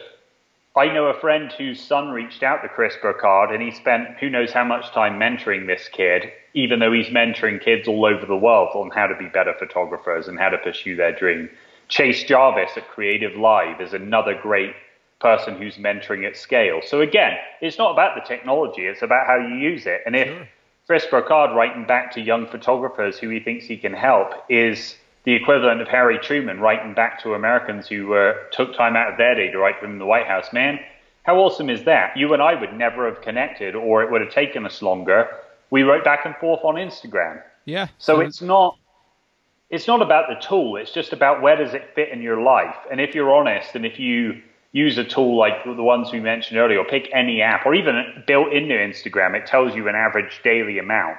I know a friend whose son reached out to Chris Burkard and he spent who knows how much time mentoring this kid, even though he's mentoring kids all over the world on how to be better photographers and how to pursue their dream. Chase Jarvis at Creative Live is another great person who's mentoring at scale. So again, it's not about the technology, it's about how you use it. And if sure. Chris Burkard writing back to young photographers who he thinks he can help is the equivalent of Harry Truman writing back to Americans who uh, took time out of their day to write in the White House. Man, how awesome is that? You and I would never have connected, or it would have taken us longer. We wrote back and forth on Instagram. Yeah. So, so it's not it's not about the tool. It's just about where does it fit in your life. And if you're honest, and if you use a tool like the ones we mentioned earlier, or pick any app, or even built into Instagram, it tells you an average daily amount.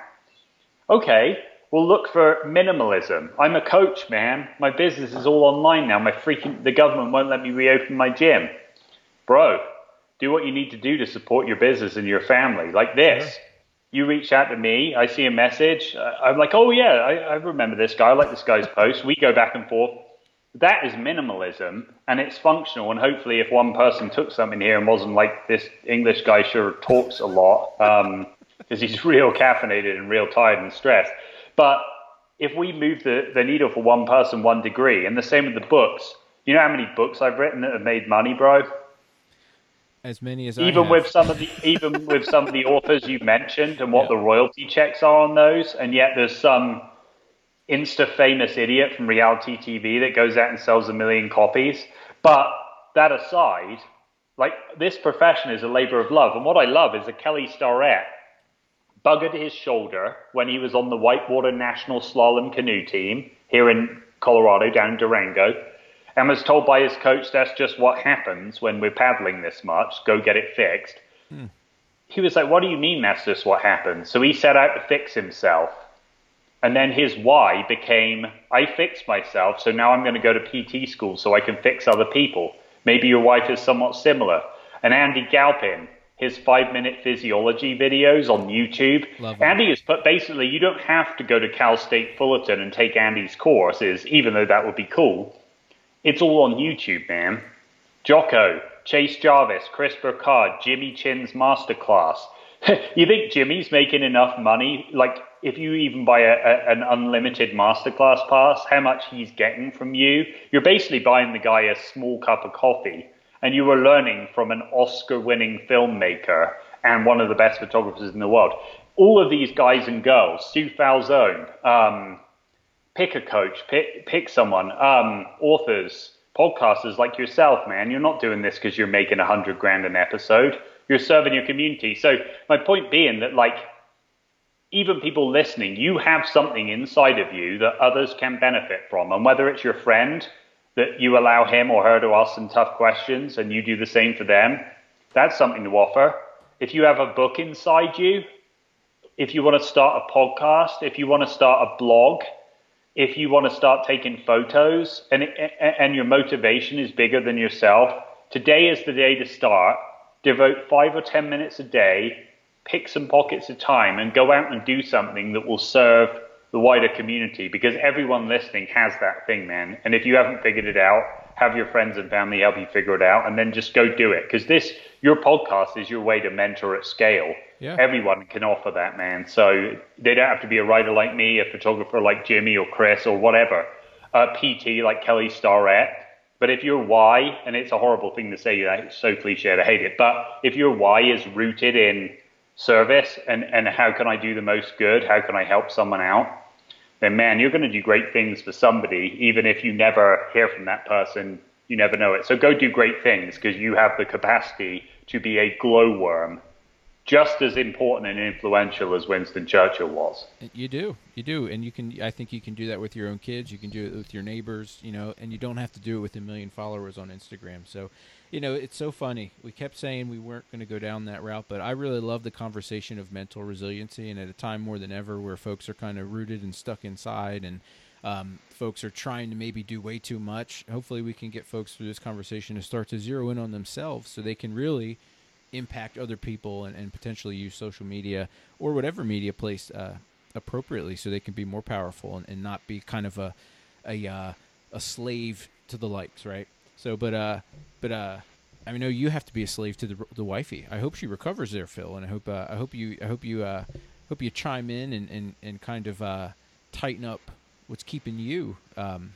Okay, we'll look for minimalism. I'm a coach, man. My business is all online now. My freaking the government won't let me reopen my gym, bro. Do what you need to do to support your business and your family, like this. Sure. You reach out to me, I see a message. I'm like, oh yeah, I, I remember this guy. I like this guy's post. We go back and forth that is minimalism and it's functional. And hopefully, if one person took something here and wasn't like this English guy sure talks a lot because um, he's real caffeinated and real tired and stressed. But if we move the, the needle for one person one degree, and the same with the books, you know how many books I've written that have made money, bro? As many as even with some of the even with some of the authors you mentioned and what the royalty checks are on those, and yet there's some insta famous idiot from reality TV that goes out and sells a million copies. But that aside, like this profession is a labor of love. And what I love is that Kelly Starrett buggered his shoulder when he was on the Whitewater National Slalom Canoe team here in Colorado, down in Durango, and was told by his coach that's just what happens when we're paddling this much. Go get it fixed. Hmm. He was like, What do you mean that's just what happens? So he set out to fix himself and then his why became, I fixed myself, so now I'm going to go to PT school so I can fix other people. Maybe your wife is somewhat similar. And Andy Galpin, his five minute physiology videos on YouTube. Andy is put basically, you don't have to go to Cal State Fullerton and take Andy's courses, even though that would be cool. It's all on YouTube, man. Jocko, Chase Jarvis, Chris Burkard, Jimmy Chin's masterclass. you think Jimmy's making enough money? Like, if you even buy a, a, an unlimited masterclass pass, how much he's getting from you, you're basically buying the guy a small cup of coffee, and you were learning from an Oscar-winning filmmaker and one of the best photographers in the world. All of these guys and girls, Sue Falsone, um, pick a coach, pick, pick someone, um, authors, podcasters like yourself, man. You're not doing this because you're making a hundred grand an episode. You're serving your community. So my point being that like even people listening, you have something inside of you that others can benefit from. And whether it's your friend that you allow him or her to ask some tough questions and you do the same for them, that's something to offer. If you have a book inside you if you want to start a podcast, if you want to start a blog, if you want to start taking photos and, and your motivation is bigger than yourself, today is the day to start. Devote five or 10 minutes a day, pick some pockets of time and go out and do something that will serve the wider community because everyone listening has that thing, man. And if you haven't figured it out, have your friends and family help you figure it out and then just go do it. Because this your podcast is your way to mentor at scale. Yeah. everyone can offer that man. So they don't have to be a writer like me a photographer like jimmy or chris or whatever a pt like kelly starrett. But if your why and it's a horrible thing to say it's so cliche i hate it but if your why is rooted in service and and how can i do the most good? How can i help someone out then man, you're going to do great things for somebody, even if you never hear from that person. You never know it. So go do great things because you have the capacity to be a glowworm, just as important and influential as Winston Churchill was. You do, you do, and you can. I think you can do that with your own kids. You can do it with your neighbors. You know, and you don't have to do it with a million followers on Instagram. So you know, it's so funny. We kept saying we weren't going to go down that route, but I really love the conversation of mental resiliency, and at a time more than ever where folks are kind of rooted and stuck inside, and um, folks are trying to maybe do way too much. Hopefully, we can get folks through this conversation to start to zero in on themselves, so they can really impact other people and, and potentially use social media or whatever media place uh, appropriately, so they can be more powerful and, and not be kind of a a uh, a slave to the likes, right? So, but uh, but uh, I know you have to be a slave to the the wifey. I hope she recovers there, Phil, and I hope uh, I hope you I hope you uh, hope you chime in and and, and kind of uh, tighten up what's keeping you um,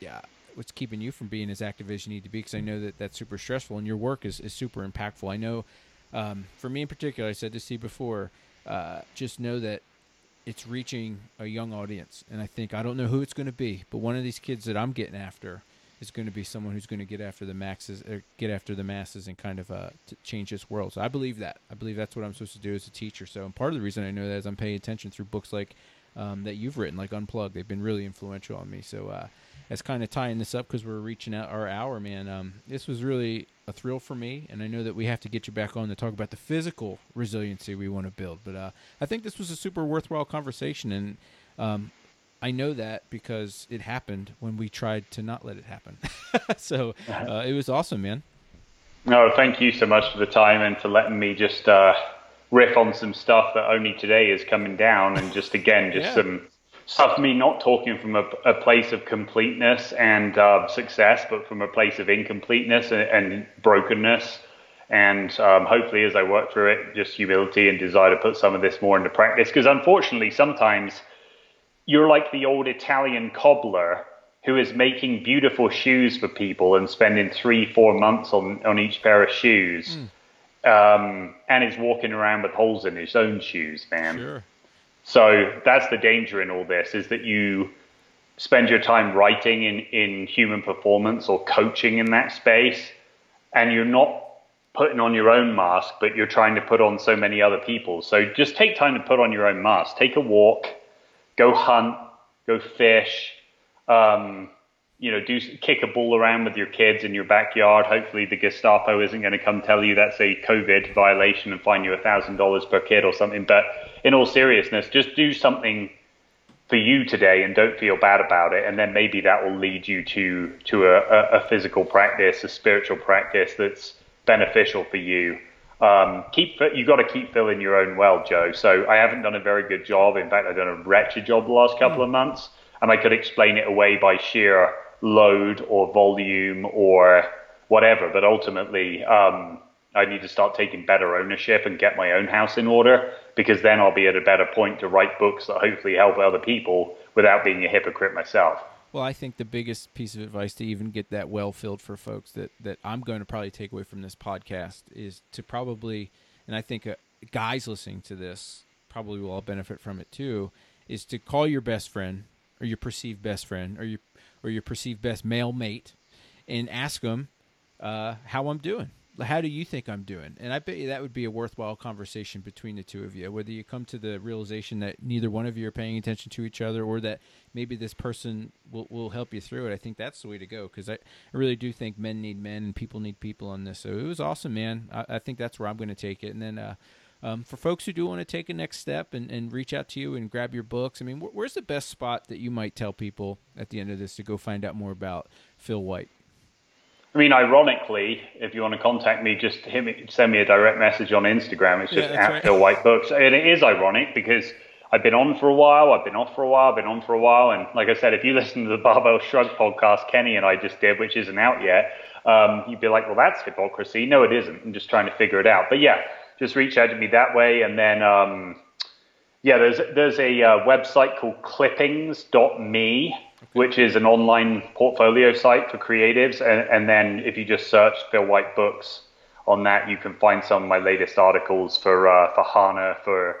yeah what's keeping you from being as active as you need to be because I know that that's super stressful and your work is, is super impactful. I know um, for me in particular, I said this to Steve before, uh, just know that it's reaching a young audience, and I think I don't know who it's going to be, but one of these kids that I'm getting after is going to be someone who's going to get after the maxes, or get after the masses, and kind of uh, change this world. So I believe that. I believe that's what I'm supposed to do as a teacher. So and part of the reason I know that is I'm paying attention through books like um, that you've written, like Unplugged. They've been really influential on me. So uh, as kind of tying this up because we're reaching out our hour, man. Um, this was really a thrill for me, and I know that we have to get you back on to talk about the physical resiliency we want to build. But uh, I think this was a super worthwhile conversation, and um, I know that because it happened when we tried to not let it happen. so uh, it was awesome, man. No, thank you so much for the time and for letting me just uh, riff on some stuff that only today is coming down, and just again, just yeah. some stuff. Me not talking from a, a place of completeness and uh, success, but from a place of incompleteness and, and brokenness. And um, hopefully, as I work through it, just humility and desire to put some of this more into practice. Because unfortunately, sometimes you're like the old Italian cobbler who is making beautiful shoes for people and spending three, four months on, on each pair of shoes. Mm. Um, and is walking around with holes in his own shoes, man. Sure. So that's the danger in all this is that you spend your time writing in, in human performance or coaching in that space, and you're not putting on your own mask, but you're trying to put on so many other people. So just take time to put on your own mask. Take a walk go hunt, go fish, um, you know, do kick a ball around with your kids in your backyard. Hopefully, the Gestapo isn't going to come tell you that's a COVID violation and fine you a thousand dollars per kid or something. But in all seriousness, just do something for you today and don't feel bad about it. And then maybe that will lead you to to a, a physical practice, a spiritual practice that's beneficial for you. Um, keep you got to keep filling your own well, Joe. So I haven't done a very good job. In fact, I've done a wretched job the last couple mm. of months, and I could explain it away by sheer load or volume or whatever. But ultimately, um, I need to start taking better ownership and get my own house in order because then I'll be at a better point to write books that hopefully help other people without being a hypocrite myself. Well, I think the biggest piece of advice to even get that well filled for folks that, that I'm going to probably take away from this podcast is to probably, and I think uh, guys listening to this probably will all benefit from it too, is to call your best friend or your perceived best friend or your or your perceived best male mate and ask them uh, how I'm doing how do you think I'm doing? And I bet you that would be a worthwhile conversation between the two of you. Whether you come to the realization that neither one of you are paying attention to each other, or that maybe this person will, will help you through it. I think that's the way to go because I, I really do think men need men and people need people on this. So it was awesome, man. I, I think that's where I'm going to take it. And then uh, um, for folks who do want to take a next step and, and reach out to you and grab your books, I mean, wh- where's the best spot that you might tell people at the end of this to go find out more about Phil White? I mean, ironically, if you want to contact me, just hit me, send me a direct message on Instagram. It's just Yeah, at right. Phil White Books, and it is ironic because I've been on for a while, I've been off for a while, I've been on for a while, and like I said, if you listen to the Barbell Shrug podcast Kenny and I just did, which isn't out yet, um, you'd be like, well, that's hypocrisy. No, it isn't. I'm just trying to figure it out. But yeah, just reach out to me that way, and then. Um, yeah, there's there's a uh, website called clippings.me, which is an online portfolio site for creatives. And, and then if you just search Phil White Books on that, you can find some of my latest articles for uh, for Hana, for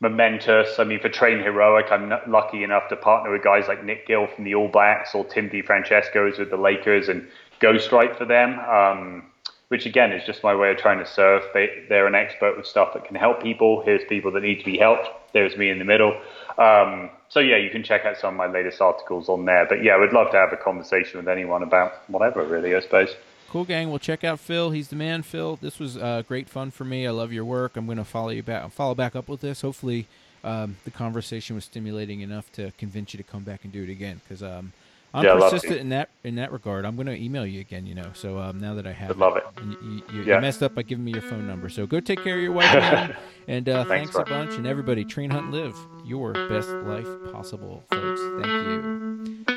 Momentous. I mean, for Train Heroic, I'm lucky enough to partner with guys like Nic Gill from the All Blacks or Tim DiFrancesco's with the Lakers and Ghostwrite for them. Um, which again is just my way of trying to serve. They, they're an expert with stuff that can help people. Here's people that need to be helped. There's me in the middle. Um, so yeah, you can check out some of my latest articles on there. But yeah, we'd love to have a conversation with anyone about whatever, really. I suppose. Cool, gang. Well, check out Phil. He's the man, Phil. This was uh, great fun for me. I love your work. I'm going to follow you back, follow back up with this. Hopefully, um, the conversation was stimulating enough to convince you to come back and do it again. Because um, I'm Yeah, I'd persistent in that in that regard. I'm going to email you again. You know. So um, now that I have, Would love it. And you, you, you messed up by giving me your phone number. So go take care of your wife, man. and uh, Thanks, thanks, a bunch. And everybody, train, hunt, live your best life possible, folks. Thank you.